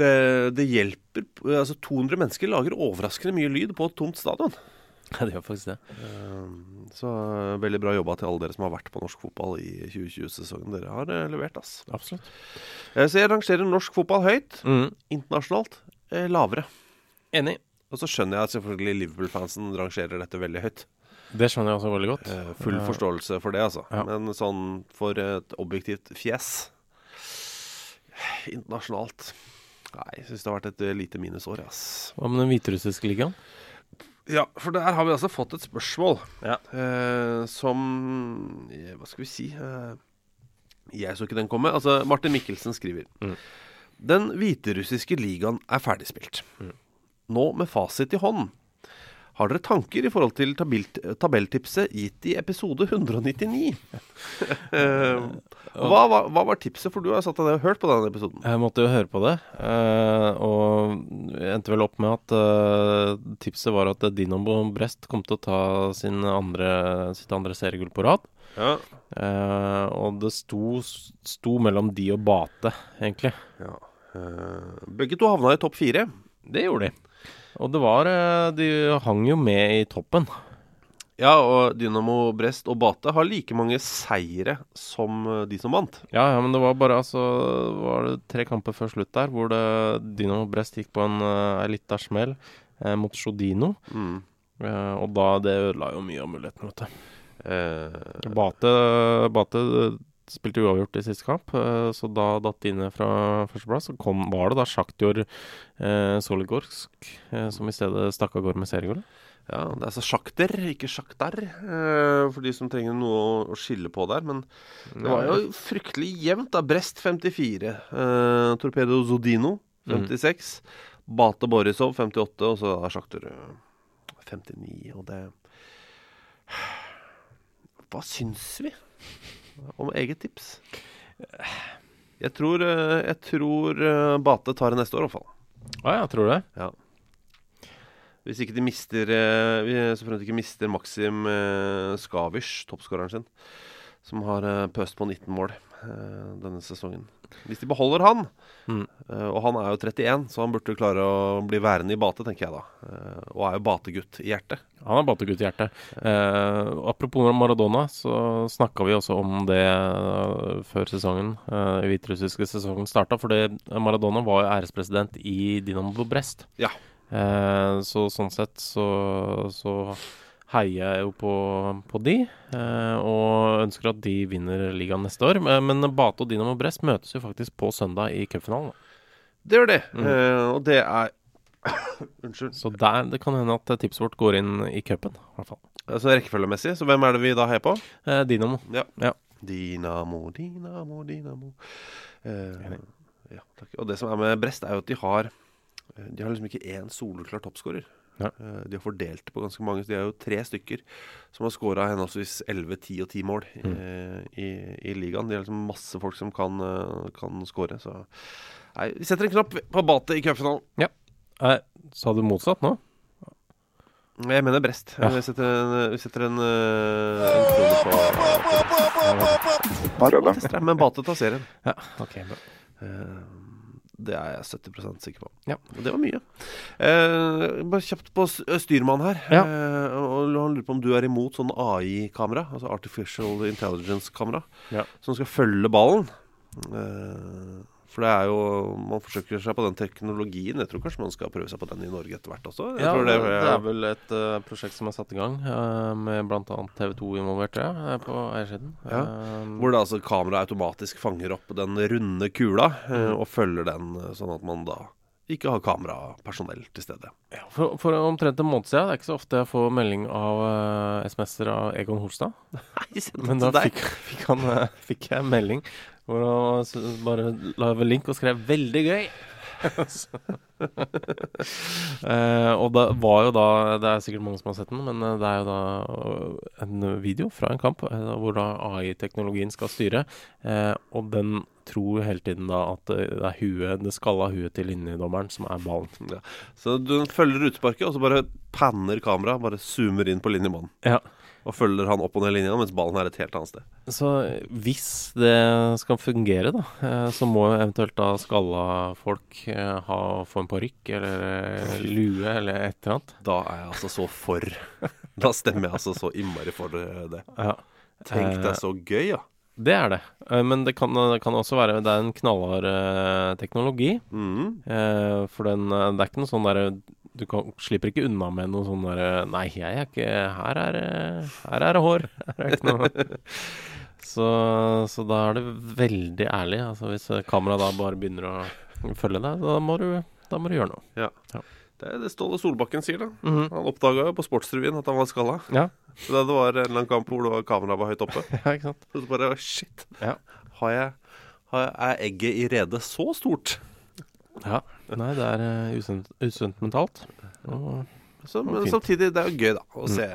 det, det hjelper Altså 200 mennesker lager overraskende mye lyd på et tomt stadion. Ja, det gjør faktisk det. Eh, Så eh, veldig bra jobba til alle dere som har vært på norsk fotball i 2020-sesongen. Dere har eh, levert, ass. Absolutt. Så jeg rangerer norsk fotball høyt. Mm. Internasjonalt lavere. Enig. Og så skjønner jeg at selvfølgelig Liverpool-fansen rangerer dette veldig høyt. Det skjønner jeg også veldig godt. Full forståelse for det, altså. Ja. Men sånn for et objektivt fjes Internasjonalt Nei, jeg syns det har vært et lite minusår, ass. Hva med den hviterussiske ligaen? Ja, for der har vi altså fått et spørsmål Ja. eh, som eh, Hva skal vi si eh, Jeg så ikke den komme. Altså, Martin Mikkelsen skriver Mm. Den hviterussiske ligaen er ferdigspilt. Mm. Nå med fasit i hånd. Har dere tanker i forhold til tabelltipset gitt i episode 199? hva, hva, var- hva var tipset, for du har satt deg ned og hørt på den episoden? Jeg måtte jo høre på det, eh, og endte vel opp med at eh, tipset var at Dinamo Brest kom til å ta sin andre, sitt andre seriegull på rad. Ja. Eh, og det sto, sto mellom de og Bate, egentlig. ja. Eh, begge to havna i topp fire. Det gjorde de. Og det var eh, De hang jo med i toppen. Ja, og Dynamo Brest og Bate har like mange seire som eh, de som vant. Ja, ja, men det var bare altså var det tre kamper før slutt der hvor det Dynamo Brest gikk på en, uh, lita smell eh, mot Sjodino. Mm. Eh, og da det ødela jo mye av muligheten, vet du. Eh, Bate, Bate spilte uavgjort i siste kamp, eh, så da datt de ned fra førsteplass. Så kom, var det da Sjaktjord eh, Soligorsk eh, som i stedet stakk av gårde med seriegullet. ja, det er altså Sjakter, ikke Sjaktar, eh, for de som trenger noe å, å skille på der. Men det var jo fryktelig jevnt. da Brest 54, eh, Torpedo Zodino 56, Bate Borisov 58, og så Sjakter eh, 59. Og det Hva syns vi om eget tips? Jeg tror, eh, jeg tror eh, Bate tar det neste år, i hvert fall. Ah, Ja, tror du det. Ja. Hvis ikke de mister eh, vi- Så fremt ikke mister Maxim Skavish, toppskåreren sin, som har pøst på 19 mål denne sesongen. Hvis de beholder han, Mm. eh, og han er jo 31, så han burde klare å bli værende i Bate, tenker jeg da. Eh, og er jo Bate-gutt i hjertet. Han er Bategutt i hjertet. Eh, apropos Maradona, så snakka vi også om det eh, før sesongen, uh, hviterussiske sesongen starta. For Maradona var jo ærespresident i Dinamo Brest. Ja. Eh, så sånn sett så, så heier jeg jo på, på de, eh, og ønsker at de vinner ligaen neste år. Men, men Bate og Dinamo Brest møtes jo faktisk på søndag i cupfinalen. Det gjør det. Mm. Eh, og det er Unnskyld. Så der, det kan hende at tipset vårt går inn i cupen, i hvert fall. Altså rekkefølgemessig, så hvem er det vi da heier på? Eh, Dinamo. Ja. Ja. Dinamo, Dinamo, Dinamo. Eh, ja. Og det som er med Brest, er jo at de har eh, De har liksom ikke én soleklar toppskårer. Ja. Eh, De har fordelt det på ganske mange. Så de er jo tre stykker som har skåra henholdsvis 11, 10 og 10 mål Mm. eh, i, i ligaen. De er liksom masse folk som kan, eh, kan skåre. Så nei, vi setter en knapp på Bate i cupfinalen. Eh, sa du motsatt nå? Jeg mener Brest. Ja. Vi setter en, vi setter en, en krone på, Brest. Men Bate tar serien. Ja, ok, bra. Eh, Det er jeg 70% sikker på. Ja. Og det var mye. Eh, bare kjapt på styrmannen styrmann her. Ja. Eh, Han lurer på om du er imot sånn AI-kamera, altså Artificial Intelligence-kamera, Ja. som skal følge ballen. Eh, for det er jo Man forsøker seg på den teknologien. Jeg tror kanskje man skal prøve seg på den i Norge etter hvert også. Jeg Ja, tror det, det, er vel et uh, prosjekt som er satt i gang, uh, med bl.a. TV 2 involvert, ja, eh, på eiersiden. Ja. Uh, Hvor det altså kameraet automatisk fanger opp den runde kula eh, og følger den, sånn at man da ikke har kamerapersonell til stede. Ja, for, for omtrent en måned siden, det er ikke så ofte jeg får melding av uh, SMS-er av Egon Holstad. Nei, Men da fikk, fikk, han, uh, fikk jeg melding hvor han bare la ved link og skrev 'veldig gøy'. Eh, og det var jo da Det er sikkert mange som har sett den, men eh, det er jo da eh, en video fra en kamp eh, hvor da AI-teknologien skal styre. Eh, og den tror hele tiden da at det er huet, det skalla huet til linjedommeren som er ballen. Ja. Så du følger utesparket, og så bare panner kameraet. Bare zoomer inn på linjemannen. Ja. Og følger han opp og ned linja, mens ballen er et helt annet sted. Så hvis det skal fungere, da, eh, så må eventuelt da skalla folk eh, ha få en parykk eller eh, lue eller et eller annet. Da er jeg altså så for. Da stemmer jeg altså så innmari for det. Ja. Tenk deg så gøy, ja. Det er det. Men det kan, det kan også være Det er en knallhard teknologi. Eh, for den Det er ikke noe sånn derre Du kan, slipper ikke unna med noe sånn derre Nei, jeg er ikke Her er, her er det hår. Her er ikke noe så, så da er det veldig ærlig. Altså Hvis kameraet da bare begynner å følge deg, da må du, da må du gjøre noe. Ja. Ja. Det er det Ståle Solbakken sier, da. Mhm. Han oppdaga jo på Sportsrevyen at han var skalla. Ja. Da det var en eller annen kamp hvor det var kameraet var høyt oppe. ja, ikke sant. Så bare shit. Ja. Har jeg, har jeg, er egget i rede så stort? Ja. Nei, det er uh, usunt, usunt mentalt. Og, Så, men fint. samtidig, det er jo gøy, da, å Mm. se.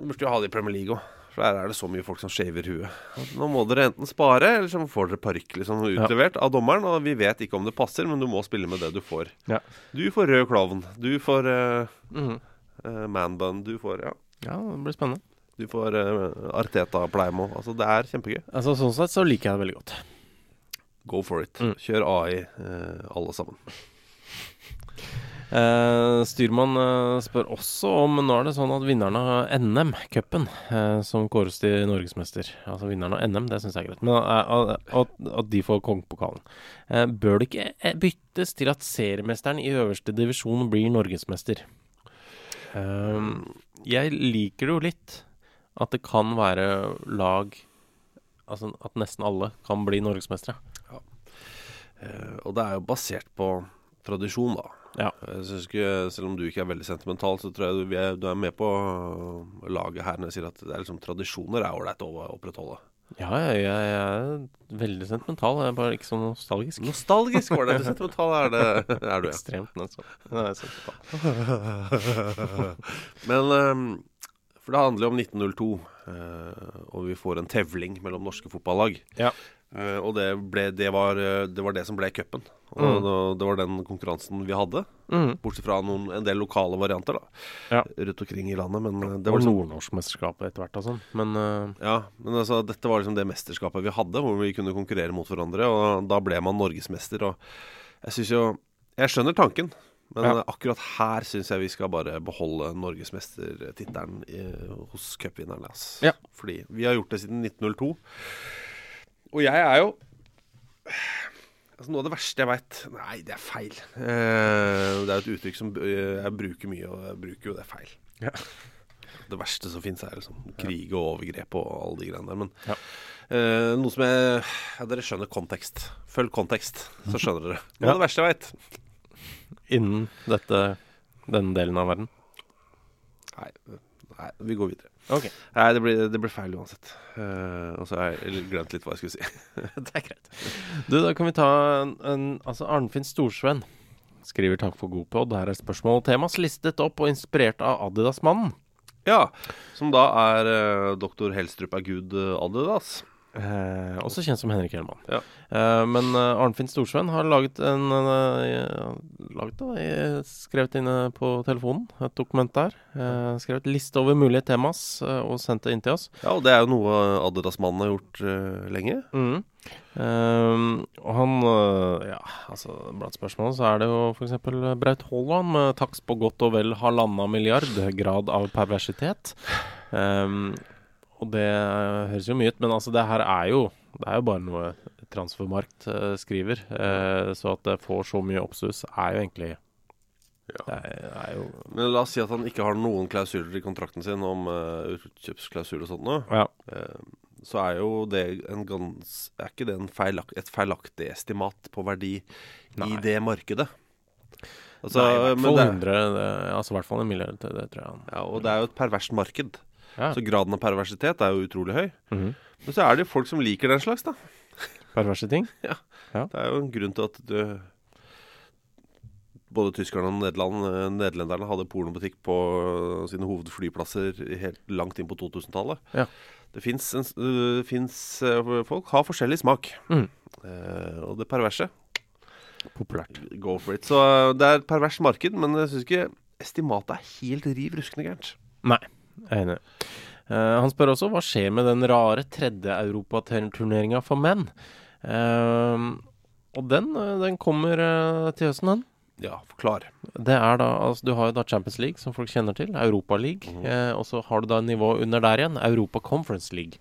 Du Burde jo ha det i Premier League òg. For der er det så mye folk som shaver huet. Nå må dere enten spare, eller så får dere parykk liksom, utlevert av dommeren. Og vi vet ikke om det passer, men du må spille med det du får. Ja. Du får rød klovn. Du får uh, Mhm. manbun. Du får ja. ja, det blir spennende. Du får uh, Arteta-pleimo. Altså, det er kjempegøy. Altså Sånn sett så liker jeg det veldig godt. Go for it. Mm. Kjør AI, eh, alle sammen. Eh, Styrmann eh, spør også om Nå er det sånn at vinneren av NM, cupen, eh, som kåres til norgesmester Altså vinneren av NM, det syns jeg er greit. Men eh, at, at de får kongepokalen. Eh, bør det ikke byttes til at seriemesteren i øverste divisjon blir norgesmester? Jeg liker det jo litt at det kan være lag Altså at nesten alle kan bli norgesmestere. Eh, og det er jo basert på tradisjon, da. Ja. Jeg synes ikke, Selv om du ikke er veldig sentimental, så tror jeg du, er, du er med på laget her når jeg sier at det er liksom tradisjoner er ålreit å opprettholde. Ja, jeg, jeg, er veldig sentimental. Jeg er bare ikke så nostalgisk. Nostalgisk ålreit. Sentimental er, det, er du, ja. Ekstremt altså. Men um, For det handler jo om 1902, uh, og vi får en tevling mellom norske fotballag. Ja. Eh, og det, ble, det, var, øh, det var det som ble cupen. Og Mm. det var den konkurransen vi hadde. Mm. Bortsett fra noen, en del lokale varianter da Ja. rundt omkring i landet. Men øh, det var liksom Nordnorskmesterskapet etter hvert sånn. Men uh... Ja, men altså, dette var liksom det mesterskapet vi hadde, hvor vi kunne konkurrere mot hverandre. Og da ble man norgesmester. Og jeg syns jo Jeg skjønner tanken, men Ja. akkurat her syns jeg vi skal bare beholde norgesmestertittelen hos cupvinnerne. Altså. Ja. Fordi vi har gjort det siden 1902. Og jeg er jo Altså Noe av det verste jeg veit Nei, det er feil. Eh, det er et uttrykk som eh, jeg bruker mye, og jeg bruker jo det feil. Ja. Det verste som fins, er liksom krig og overgrep og alle de greiene der. Men Ja. eh, noe som jeg ja, Dere skjønner kontekst. Følg kontekst, så skjønner dere. Noe av det verste jeg veit. innen dette, denne delen av verden. Nei, nei, vi går videre. Okay. Nei, det blir, det blir feil uansett. Uh, og så har jeg glemt litt hva jeg skulle si. det er greit. Du, da kan vi ta en, en Altså, Arnfinn Storsven skriver 'Takk for god pod'. Her er spørsmål og temas listet opp og inspirert av Adidas-mannen. Ja, som da er uh, doktor Helstrup er Gud eh, Adidas. Eh, også kjent som Henrik Hjelmann. Ja. Eh, men eh, Arnfinn Storsveen har laget en eh, laget da, Skrevet inne på telefonen et dokument der. Eh, skrevet liste over mulige temas og sendt det inn til oss. Ja, og det er jo noe Adidas-mannen har gjort lenge. Mm. Og han Ja, altså blant spørsmålene så er det jo f.eks. Braut Haaland med takst på godt og vel halvannen milliard grad av perversitet. Ehm, og det høres jo mye ut, men altså det her er jo Det er jo bare noe Transfermarkt øh, skriver. Eh, så at det får så mye oppstuss, er jo egentlig Det er, er jo Men la oss si at han ikke har noen klausuler i kontrakten sin om uh, utkjøpsklausul og sånt noe. Ja. Uh, så er jo det en gans, Er ikke det en feilak, et feilaktig estimat på verdi Nei. i det markedet? Altså, Nei, i hvert fall 100. Det, altså i hvert fall en milliard til det, tror jeg. Ja, og det er jo et perverst marked. Ja. Så graden av perversitet er jo utrolig høy. Mhm. Men så er det jo folk som liker den slags, da. Perverse ting. Ja. Ja. Det er jo en grunn til at du både tyskerne og Nederland, nederlenderne hadde pornobutikk på sine hovedflyplasser helt langt inn på 2000-tallet. Ja. Det fins Folk har forskjellig smak. Mm. Eh, og det perverse Populært. Go for it. Så eh, det er et perverst marked, men jeg syns ikke estimatet er helt riv ruskende gærent. Nei, jeg er enig. Uh, han spør også hva skjer med den rare tredje europaturneringa for menn. Uh, og den, eh, den kommer uh, til høsten, den. Ja, forklar. Det er da, altså Du har jo da Champions League, som folk kjenner til. Europa League. eh, og så har du da nivå under der igjen, Europa Conference League.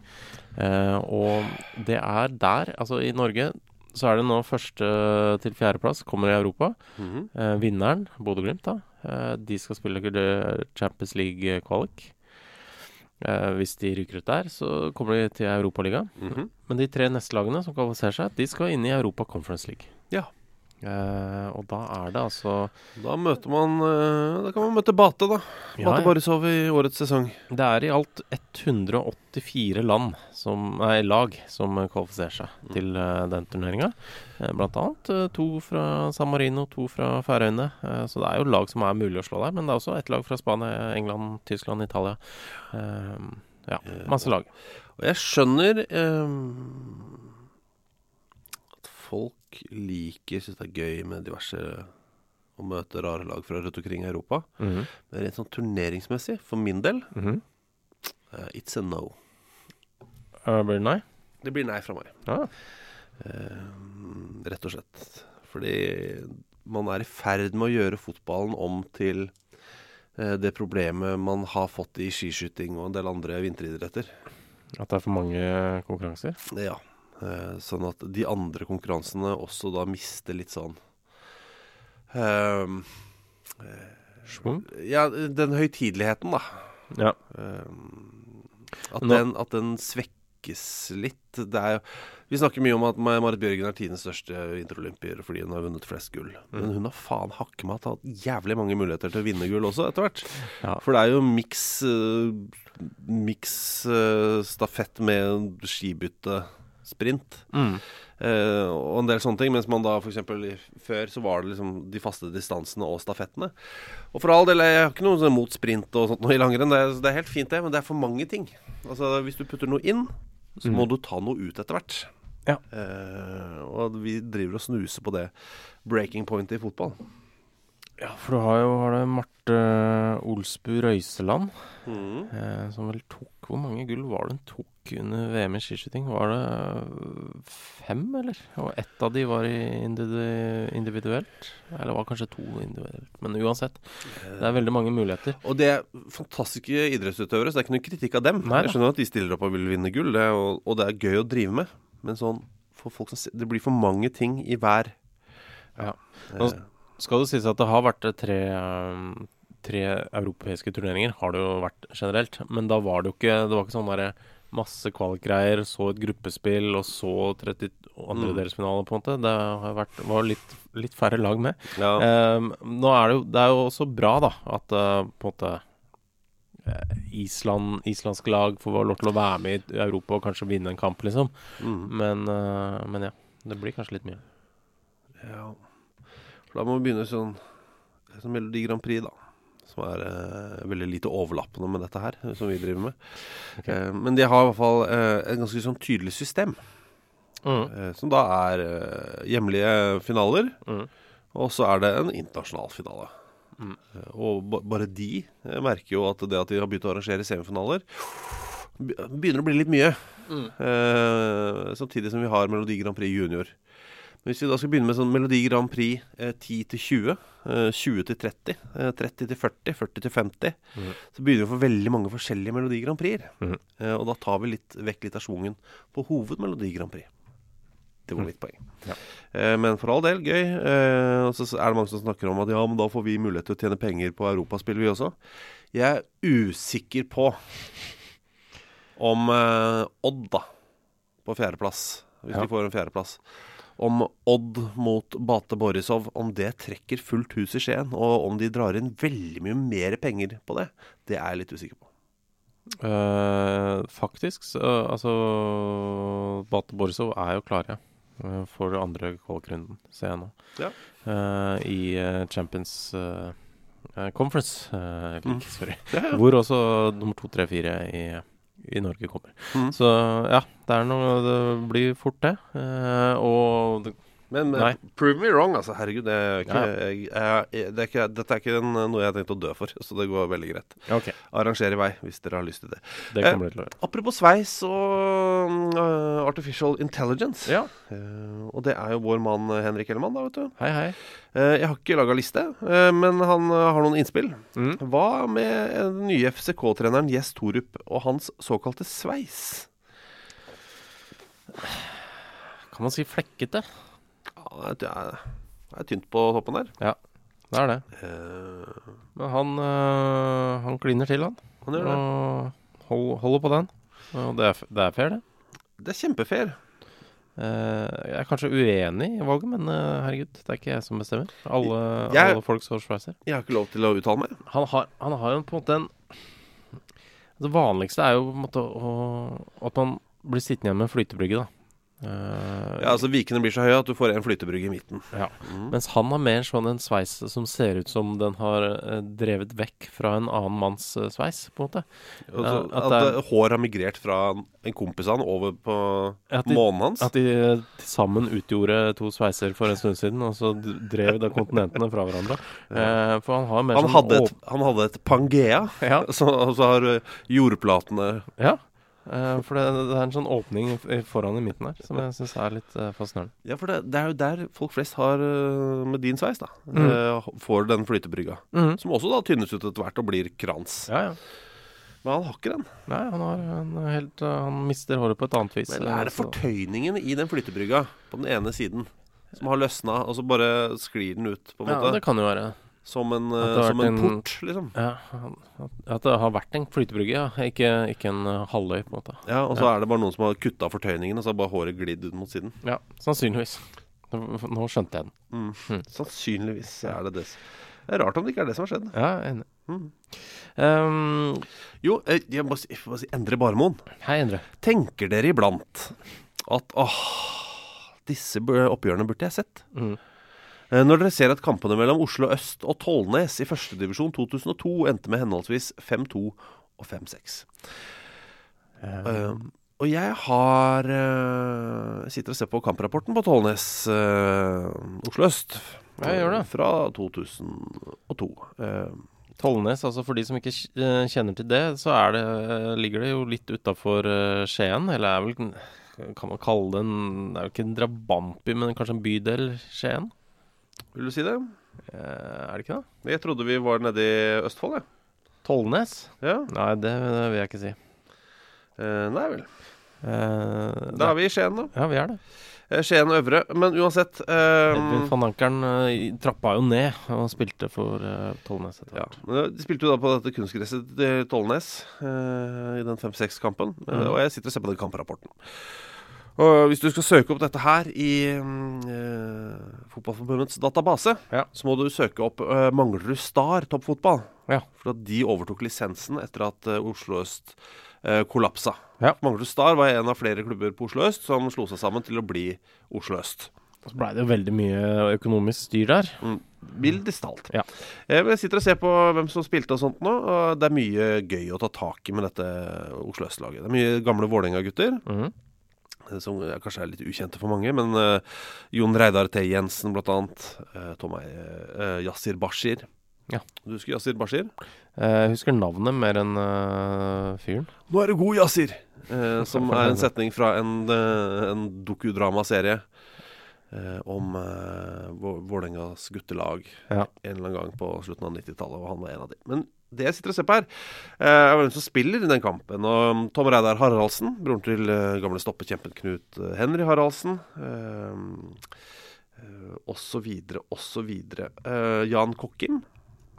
Eh, og det er der, altså i Norge, så er det nå første til fjerdeplass kommer i Europa. Mm. eh, vinneren, Bodø-Glimt, da. Eh, de skal spille Champions League-kvalik. Eh, hvis de ryker ut der, så kommer de til Europaligaen. Mhm. Men de tre neste lagene som kvalifiserer seg, de skal inn i Europa Conference League. Ja. Eh, og da er det altså Da møter man uh, Da kan man møte Bate, da. Ja, Bate. Borisov i årets sesong. Det er i alt 184 land som, nei, lag som kvalifiserer seg til uh, den turneringa. Blant annet to fra San Marino, to fra Færøyene. Så det er jo lag som er mulig å slå der. Men det er også ett lag fra Spania, England, Tyskland, Italia. Ja, masse lag. Og jeg skjønner at folk liker, syns det er gøy med diverse å møte rare lag fra rundt omkring i Europa. Mhm. Men rent sånn turneringsmessig, for min del, mm -hmm. uh, it's a no. Det blir det nei? Det blir nei fra meg. Ah. Uh, rett og slett. Fordi man er i ferd med å gjøre fotballen om til det problemet man har fått i skiskyting og en del andre vinteridretter. At det er for mange konkurranser? Ja. Eh, sånn at de andre konkurransene også da mister litt sånn ehm, eh, Schwung? Ja, den høytideligheten, da. Ja. Ehm, at, den, at den svekkes litt. Det er jo Vi snakker mye om at Marit Bjørgen er tidens største interolympier fordi hun har vunnet flest gull. Men Mm. hun har faen hakke meg hatt jævlig mange muligheter til å vinne gull også, etter hvert. Ja. For det er jo miks uh, Miks uh, stafett med skibytte sprint. Mm. Eh, og en del sånne ting. Mens man da f.eks. før så var det liksom de faste distansene og stafettene. Og for all del, jeg har ikke noe sånn mot sprint og sånt noe i langrenn. Det, er- det er helt fint, det, men det er for mange ting. Altså Hvis du putter noe inn, så må Mm. du ta noe ut etter hvert. Ja. Eh, og vi driver og snuser på det breaking point i fotball. Ja, for du har jo har det Marte Olsbu Røiseland, mm. eh, som vel tok Hvor mange gull var det hun tok under VM i skiskyting? Var det øh, fem, eller? Og ett av de var individuelt? Eller var kanskje to individuelt? Men uansett. Det er veldig mange muligheter. Og det er fantastiske idrettsutøvere, så det er ikke noe kritikk av dem. Nei jeg skjønner at de stiller opp og vil vinne gull, det er, og, og det er gøy å drive med. Men sånn for folk som Det blir for mange ting i hver. Ja. Nå skal det sies at det har vært tre, um, tre europeiske turneringer, har det jo vært generelt. Men da var det jo ikke Det var ikke sånn derre masse kvalikgreier, så et gruppespill, og så 32 andredelsfinale, Mm. på en måte. Det har vært, var litt, litt færre lag med. Ja. Um, nå er det jo Det er jo også bra, da, at uh, på en måte eh, Island, islandske lag får lov til å være med i Europa og kanskje vinne en kamp, liksom. Mm. Men, uh, men ja. Det blir kanskje litt mye. Ja. For da må vi begynne sånn som Melodi Grand Prix, da. Som er eh, veldig lite overlappende med dette her, som vi driver med. Eh, men de har i hvert fall eh, et ganske sånn tydelig system. Mm. Eh, som da er eh, hjemlige finaler. Mm. Og så er det en internasjonal finale. Mm. Eh, og ba bare de merker jo at det at de har begynt å arrangere semifinaler, begynner å bli litt mye. Mm. Eh, samtidig som vi har Melodi Grand Prix junior. Hvis vi da skal begynne med sånn Melodi Grand Prix eh, 10 til 20, eh, 20 til 30, eh, 30 til 40, 40 til 50, mm. så begynner vi å få veldig mange forskjellige Melodi Grand Prix-er. Mm. Eh, og da tar vi litt vekk litt av schwungen på hovedmelodi Grand Prix. Det var mitt poeng. Mhm. Ja. Eh, men for all del, gøy. Eh, og så er det mange som snakker om at ja, men da får vi mulighet til å tjene penger på europaspill, vi også. Jeg er usikker på om Odd, da, på fjerdeplass, hvis Ja. de får en fjerdeplass. Om Odd mot Bate Borisov, om det trekker fullt hus i Skien, og om de drar inn veldig mye mer penger på det, det er jeg litt usikker på. Uh, faktisk, uh, altså Bate Borisov er jo klare uh, for andre kvalikrunden, ser jeg nå. Ja. Eh, I eh, Champions Conference uh, Mm. sorry. Ja, ja. Hvor også nummer to, tre, fire i, i Norge kommer. Mm. Så ja, det er noe Det blir fort, det. Eh, og det, Men Nei. prove me wrong, altså. Herregud, det er ikke, jeg, jeg, det er ikke, dette er ikke en, noe jeg har tenkt å dø for, så det går veldig greit. Okay. Arranger i vei hvis dere har lyst til det. Det eh, til. Apropos sveis og uh, artificial intelligence. Ja. Uh, og det er jo vår mann eh, Henrik Ellemann, da, vet du. Hei, hei. Uh, jeg har ikke laga liste, men han har noen innspill. Mm. Hva med den nye FCK-treneren Jess Torup og hans såkalte sveis? Kan man si flekkete? Ja, det er, det er tynt på toppen der. Ja, det er det. Eh, Men han, øh, han kliner til, han. han gjør det. Og hold, holder på den. Og det er, f- det er fair, det. Det er kjempefair. Eh, jeg er kanskje uenig i valget, men eh, herregud, det er ikke jeg som bestemmer. Alle, Jeg- alle folks hårsveiser. Jeg har ikke lov til å uttale meg. Han har, han har jo på en måte en Det vanligste er jo på en måte å, at man blir sittende igjen med en flytebrygge, da. Eh, Ja, altså Vikene blir så høye at du får en flytebrygge i midten. Ja. Mm. Mens han har mer sånn en sveis som ser ut som den har eh, drevet vekk fra en annen manns eh, sveis, på en måte. Og at, Ja, at er- hår har migrert fra en kompis av han over på de- månen hans. At de til sammen utgjorde to sveiser for en stund siden, og så drev de kontinentene fra hverandre. Eh, for han har mer Han sånn hadde, et, han hadde et Pangea, Ja. så, og så har jordplatene Ja. Eh, for det, det er en sånn åpning foran i midten her som jeg syns er litt uh, fascinerende. Ja, for det, det er jo der folk flest har uh, med din sveis, da. Mm. får den flytebrygga. Mhm. Som også da tynnes ut etter hvert og blir krans. Ja, ja. Men han har ikke den. Nei, han har en helt Han mister håret på et annet vis. Men er det fortøyningen i den flytebrygga på den ene siden som har løsna, og så bare sklir den ut, på en Ja, måte? det kan jo være. Som en, eh, som en en- port, liksom. Ja, at, det har vært en flytebrygge, ja. Ikke, ikke en eh, halvøy, på en måte. Ja, Og så er det bare noen som har kutta fortøyningen, og så har bare håret glidd ut mot siden. Ja, sannsynligvis. Nå, skjønte jeg den. Mm. Mm. Sannsynligvis er det det. Det er rart om det ikke er det som har skjedd. Ja, enig. Mm. Um, Jo, eh, jeg må jeg må si Endre Barmoen. hei, Endre. Tenker dere iblant at åh, disse oppgjørene burde jeg sett? Mm. Eh, Når dere ser at kampene mellom Oslo øst og Tollnes i førstedivisjon 2002 endte med henholdsvis 5-2 og 5-6. Uh, og jeg har uh, sitter og ser på kamprapporten på Tollnes uh, Oslo øst. Jeg gjør det. Fra 2002. Uh, Tollnes, altså for de som ikke eh, kjenner til det, så er det, ligger det jo litt utafor Skien. Eller er vel Kan man kalle det en Det er jo ikke en drabantby, men kanskje en bydel Skien? Vil du si det? Eh, er det ikke det? Jeg trodde vi var nede i Østfold, jeg. Tollnes? Ja. Nei, det, det vil jeg ikke si. Eh, nei vel. Eh, Da er vi i Skien, da. Ja, vi er det. Eh, Skien Øvre. Men uansett eh, Edvin van Ankeren eh, trappa jo ned og spilte for Tollnes etter hvert. eh, De spilte jo da på dette kunstgresset til Tollnes eh, i den 5-6-kampen. Eh, Mhm. og jeg sitter og ser på den kamprapporten. Og Hvis du skal søke opp dette her i mm, eh, Fotballforbundets database, Ja. så må du søke opp eh, Manglerud Star toppfotball. Ja. For at de overtok lisensen etter at eh, Oslo øst eh, kollapsa. Ja. Manglerud Star var en av flere klubber på Oslo øst som slo seg sammen til å bli Oslo øst. Og så blei det jo veldig mye økonomisk styr der. Mm. Mildest talt. Ja. Eh, Jeg sitter og ser på hvem som spilte og sånt nå. Og det er mye gøy å ta tak i med dette Oslo Øst-laget. Det er mye gamle Vålerenga-gutter. Mhm. Eh, Som eh, kanskje er litt ukjente for mange. Men uh, Jon Reidar T. Jensen, blant annet. Uh, Tom Eie, eh, Yasir Bashir. Ja. Du husker Yasir Bashir? Jeg husker navnet mer enn fyren. Nå er du god, Yasir! Som er en setning fra en, en dokudramaserie eh, om eh, Vålerengas guttelag Ja. en eller annen gang på slutten av 90-tallet, og han var en av de. Men det jeg sitter og ser på her, eh, er hvem som spiller i den kampen. Og um, Tom Reidar Haraldsen, broren til eh, gamle stoppekjempen Knut eh, Henry Haraldsen. Og så videre, og så videre. Jan Kokkim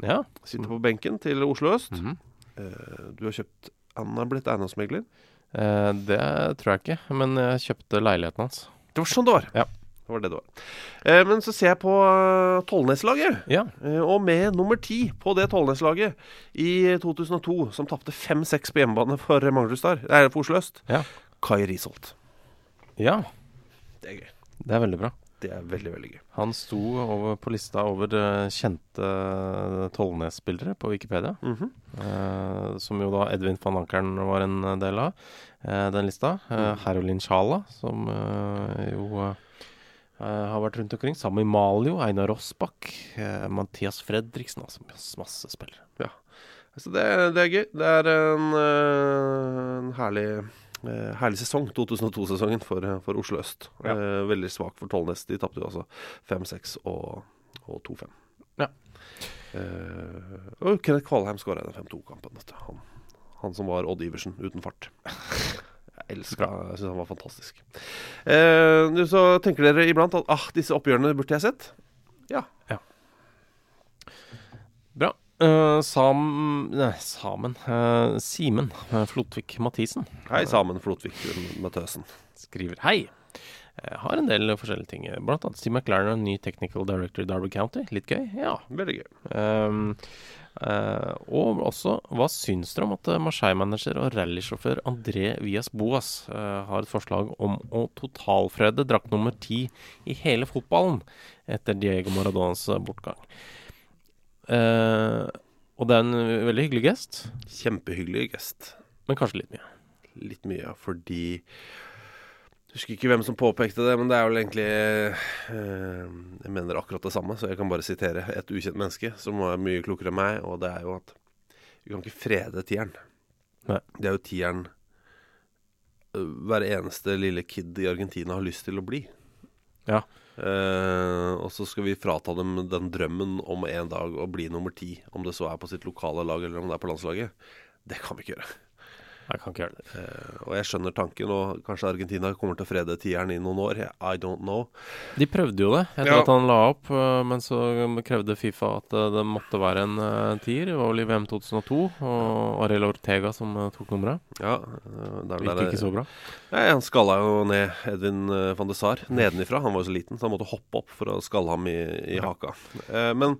Ja. sitter på benken til Oslo øst. Mm -hmm. du har kjøpt Han har blitt eiendomsmegler. Det tror jeg ikke, men jeg kjøpte leiligheten hans. Det var sånn det var. Ja. Det var det det var. Eh, men så ser jeg på uh, Tollnes-laget. Ja. Eh, og med nummer ti på det Tollnes-laget i 2002, som tapte 5-6 på hjemmebane for Manglerud Star, nei, for Oslo øst, Ja. Kai Risholt. ja. Det er gøy. Det er veldig bra. Det er veldig, veldig gøy. Han sto over på lista over eh, kjente uh, Tollnes-spillere på Wikipedia. Mhm. Eh, som jo da Edvin van Ankeren var en del av, eh, den lista. Eh, Herolin Sjala, som eh, jo eh, har vært rundt omkring. Sami Malio, Einar Rossbakk, eh, Mathias Fredriksen. Altså masse, spillere. Ja. Så det, det er gøy. Det er en, eh, en herlig eh, herlig sesong, 2002-sesongen for, for Oslo øst. Ja. Eh, veldig svak for Tollnes. De tapte jo altså 5-6 og, og 2-5. Ja. Uh, og Kenneth Kvalheim skåra i den 5-2-kampen. Han, han som var Odd Iversen uten fart. Jeg elsker han. Jeg syns han var fantastisk. Eh, så tenker dere iblant at ah, disse oppgjørene burde jeg sett. Ja. Bra. Uh, sam... Nei, Samen. Uh, Simen Flotvik Mathisen Hei, Samen Flotvik Mathøsen. skriver Hei. Jeg har en del forskjellige ting. Blant annet Steve McLaren, ny technical director i Derby County. Litt gøy? Ja. Veldig gøy. Um, og også, hva syns dere om at eh, Marseille-manager og rallysjåfør André Vias Boas eh, har et forslag om å totalfrede drakt nummer ti i hele fotballen etter Diego Maradonas eh, bortgang? Eh, og det er en veldig hyggelig gest, Kjempehyggelig gest. men kanskje litt mye. Litt mye, ja, fordi husker ikke hvem som påpekte det, men det er vel egentlig eh, Jeg mener akkurat det samme, så jeg kan bare sitere et ukjent menneske som var mye klokere enn meg, og det er jo at vi kan ikke frede tieren. Nei. Det er jo tieren øh, hver eneste lille kid i Argentina har lyst til å bli. Ja. Eh, og så skal vi frata dem den drømmen om en dag å bli nummer ti, om det så er på sitt lokale lag eller om det er på landslaget. Det kan vi ikke gjøre. Jeg kan ikke gjøre det. Eh, og jeg skjønner tanken, og kanskje Argentina kommer til å frede tieren i noen år. I don't know. De prøvde jo det etter Ja. at han la opp, øh, men så krevde Fifa at øh, det måtte være en øh, tier. Det var vel i VM 2002, og Ariel Ortega som tok nummeret. Ja, eh, det Det gikk der- ikke så bra. Nei, han skalla jo ned Edvin eh, van de Sar nedenifra. Han var jo så liten, så han måtte hoppe opp for å skalle ham i, i haka. Eh, men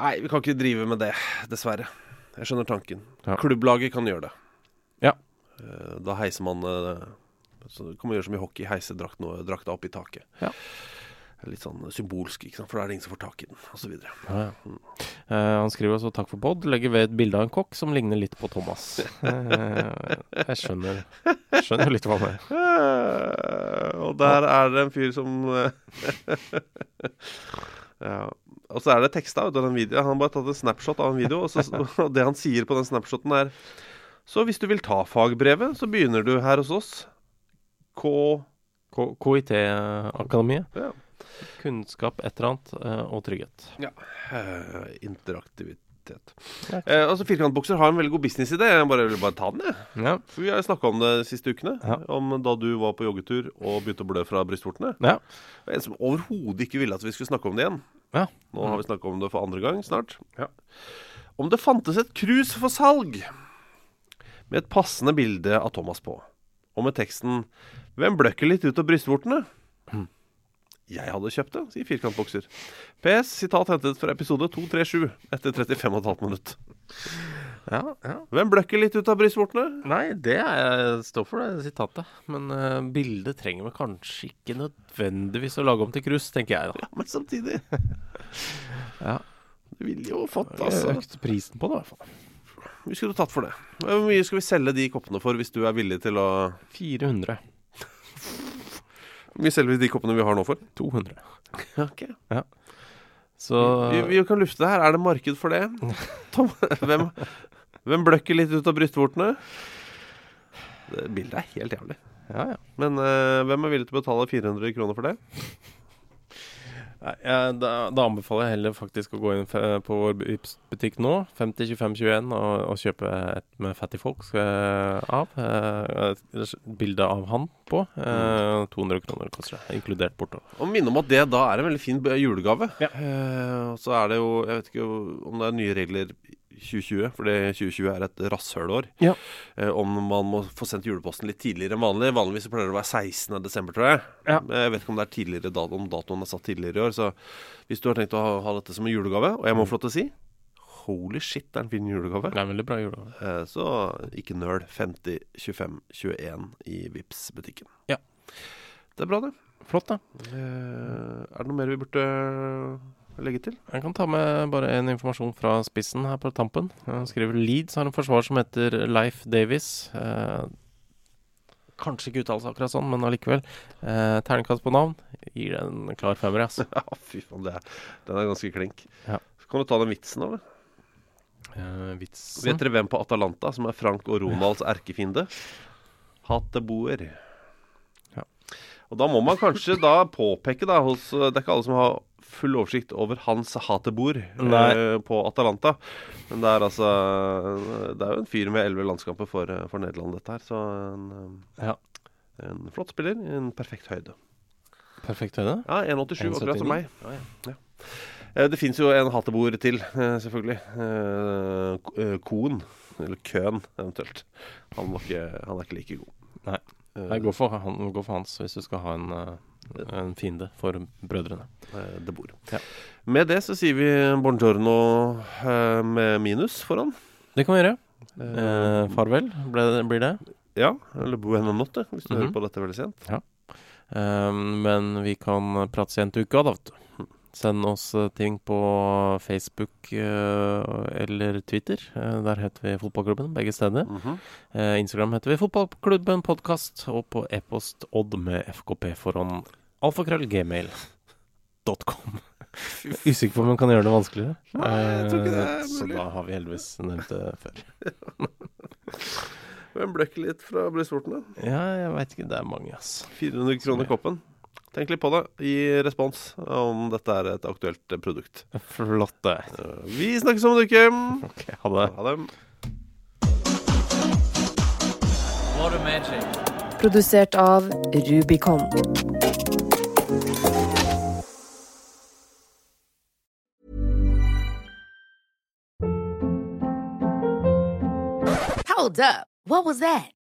nei, vi kan ikke drive med det, dessverre. Jeg skjønner tanken. Ja. Klubblaget kan gjøre det. Eh, da heiser man eh, så Kan man gjøre som i hockey, heise drakta opp i taket. Ja. Litt sånn symbolsk, for da er det ingen som får tak i den, osv. Ja, ja. Eh, han skriver også 'takk for pod'. Legger ved et bilde av en kokk som ligner litt på Thomas. Eh, jeg skjønner Skjønner litt hva han er. Og der er det en fyr som Ja. Og så er det teksta ut av den videoen. Han har bare tatt en snapshot av en video, og, så, og det han sier på den snapshoten, er Så hvis du vil ta fagbrevet, så begynner du her hos oss. K... KIT-akademiet. Ja. Kunnskap, et eller annet, eh, og trygghet. ja. eh, interaktivitet. Ja. Eh, altså Firkantbukser har en veldig god businessidé. Jeg bare vil bare ta den, jeg. Ja. For vi har snakka om det de siste ukene. Ja. Om da du var på joggetur og begynte å blø fra brystvortene. ja. Det var En som overhodet ikke ville at vi skulle snakke om det igjen. Ja. Nå har vi snakka om det for andre gang snart. Om det fantes et krus for salg med et passende bilde av Thomas på, og med teksten 'Hvem bløkker litt ut av brystvortene?' Jeg hadde kjøpt det, sier Firkantbokser. PS, sitat hentet fra episode 237 etter 35,5 minutt. Ja, ja. Hvem bløkker litt ut av brystvortene? Nei, det er, står for det sitatet. Men uh, bildet trenger vi kanskje ikke nødvendigvis å lage om til krus, tenker jeg da. Ja, Men samtidig Ja. Du ville jo fått, altså. Økt prisen på det, i hvert fall. Vi skulle tatt for det. Hvor mye skal vi selge de koppene for hvis du er villig til å 400. Hvor mye selger vi de koppene vi har nå for? 200. Ok Så vi, vi kan lufte det her. Er det marked for det? Tom, hvem, hvem bløkker litt ut av brystvortene? Det bildet er helt jævlig. Ja, ja. Men eh, hvem er villig til å betale 400 kroner for det? Nei, da, da anbefaler jeg heller faktisk å gå inn på vår butikk nå, 502521, og, og kjøpe et med Fatty Folks eh, av. Eh, bilde av han på. Eh, 200 kroner koster det, inkludert porto. Og minne om at det da er en veldig fin julegave. julegave. Eh, og så er det jo Jeg vet ikke om det er nye regler 2020, fordi 2020 er et rasshølår. Ja. Eh, om man må få sendt juleposten litt tidligere enn vanlig. Vanligvis pleier det å være 16. desember, tror jeg. Ja. Jeg vet ikke om det er tidligere dat om datoen er satt tidligere i år. Så hvis du har tenkt å ha, ha dette som en julegave, og jeg må få lov til å si Holy shit, det er en fin julegave. Det er en veldig bra julegave. Eh, Så ikke nøl. 50 25 21 i vips butikken Ja. Det er bra, det. Flott, da. Eh, Er det noe mer vi burde legge til? Jeg kan ta med bare en informasjon fra spissen her på tampen. Han skriver Leeds har en forsvar som heter Leif Davies. Eh, kanskje ikke uttales akkurat sånn, men allikevel. Eh, Terningkast på navn gir det en klar femmer, altså. Ja, fy faen, det er, den er ganske klink. Ja. Så kan du ta den vitsen, eller? Eh, vitsen Vet dere hvem på Atalanta som er Frank og Ronalds erkefiende? Hateboer. Ja. Og da må man kanskje da påpeke da hos Det er ikke alle som har full oversikt over hans hateboer eh, på Atalanta. Men det er altså Det er jo en fyr med elleve landskamper for, eh, for Nederland, dette her. Så en, eh, Ja. en flott spiller i en perfekt høyde. Perfekt høyde. Ja, 1,87, akkurat som meg. Ja. Eh, Det fins jo en hatteboer til, eh, selvfølgelig. Koen. Eller Køen, eventuelt. Han, ikke, han er ikke like god. Nei. Gå for, han, for hans hvis du skal ha en, en fiende for brødrene. eh, bor. Boer. Ja. Med det så sier vi buongiorno eh, med minus foran. Det kan vi gjøre. Eh, farvel ble, blir det. Ja, eller buena notte, hvis du Mhm. hører på dette veldig sent. Eh, men vi kan prates igjen til uka, da, vet du. Send oss eh, ting på Facebook eh, eller Twitter. Eh, der heter vi Fotballklubben, begge steder. Mm -hmm. Instagram heter vi Fotballklubben podkast, og på e-post Odd med FKP foran alfakrøllgmail.com. Usikker på om man kan gjøre det vanskeligere. Nei, jeg tror ikke det er mulig. Så da har vi heldigvis nevnt det før. Hvem bløkker litt fra brystvorten, da? Ja, jeg veit ikke. Det er mange, ass. 400 kroner koppen. Tenk litt på det. Gi respons om dette er et aktuelt eh, produkt. Flott, det. Eh, Vi snakkes om en uke. Ok, ha det. Ha det. What a magic. Produsert av Rubicon. Hold up. What was that?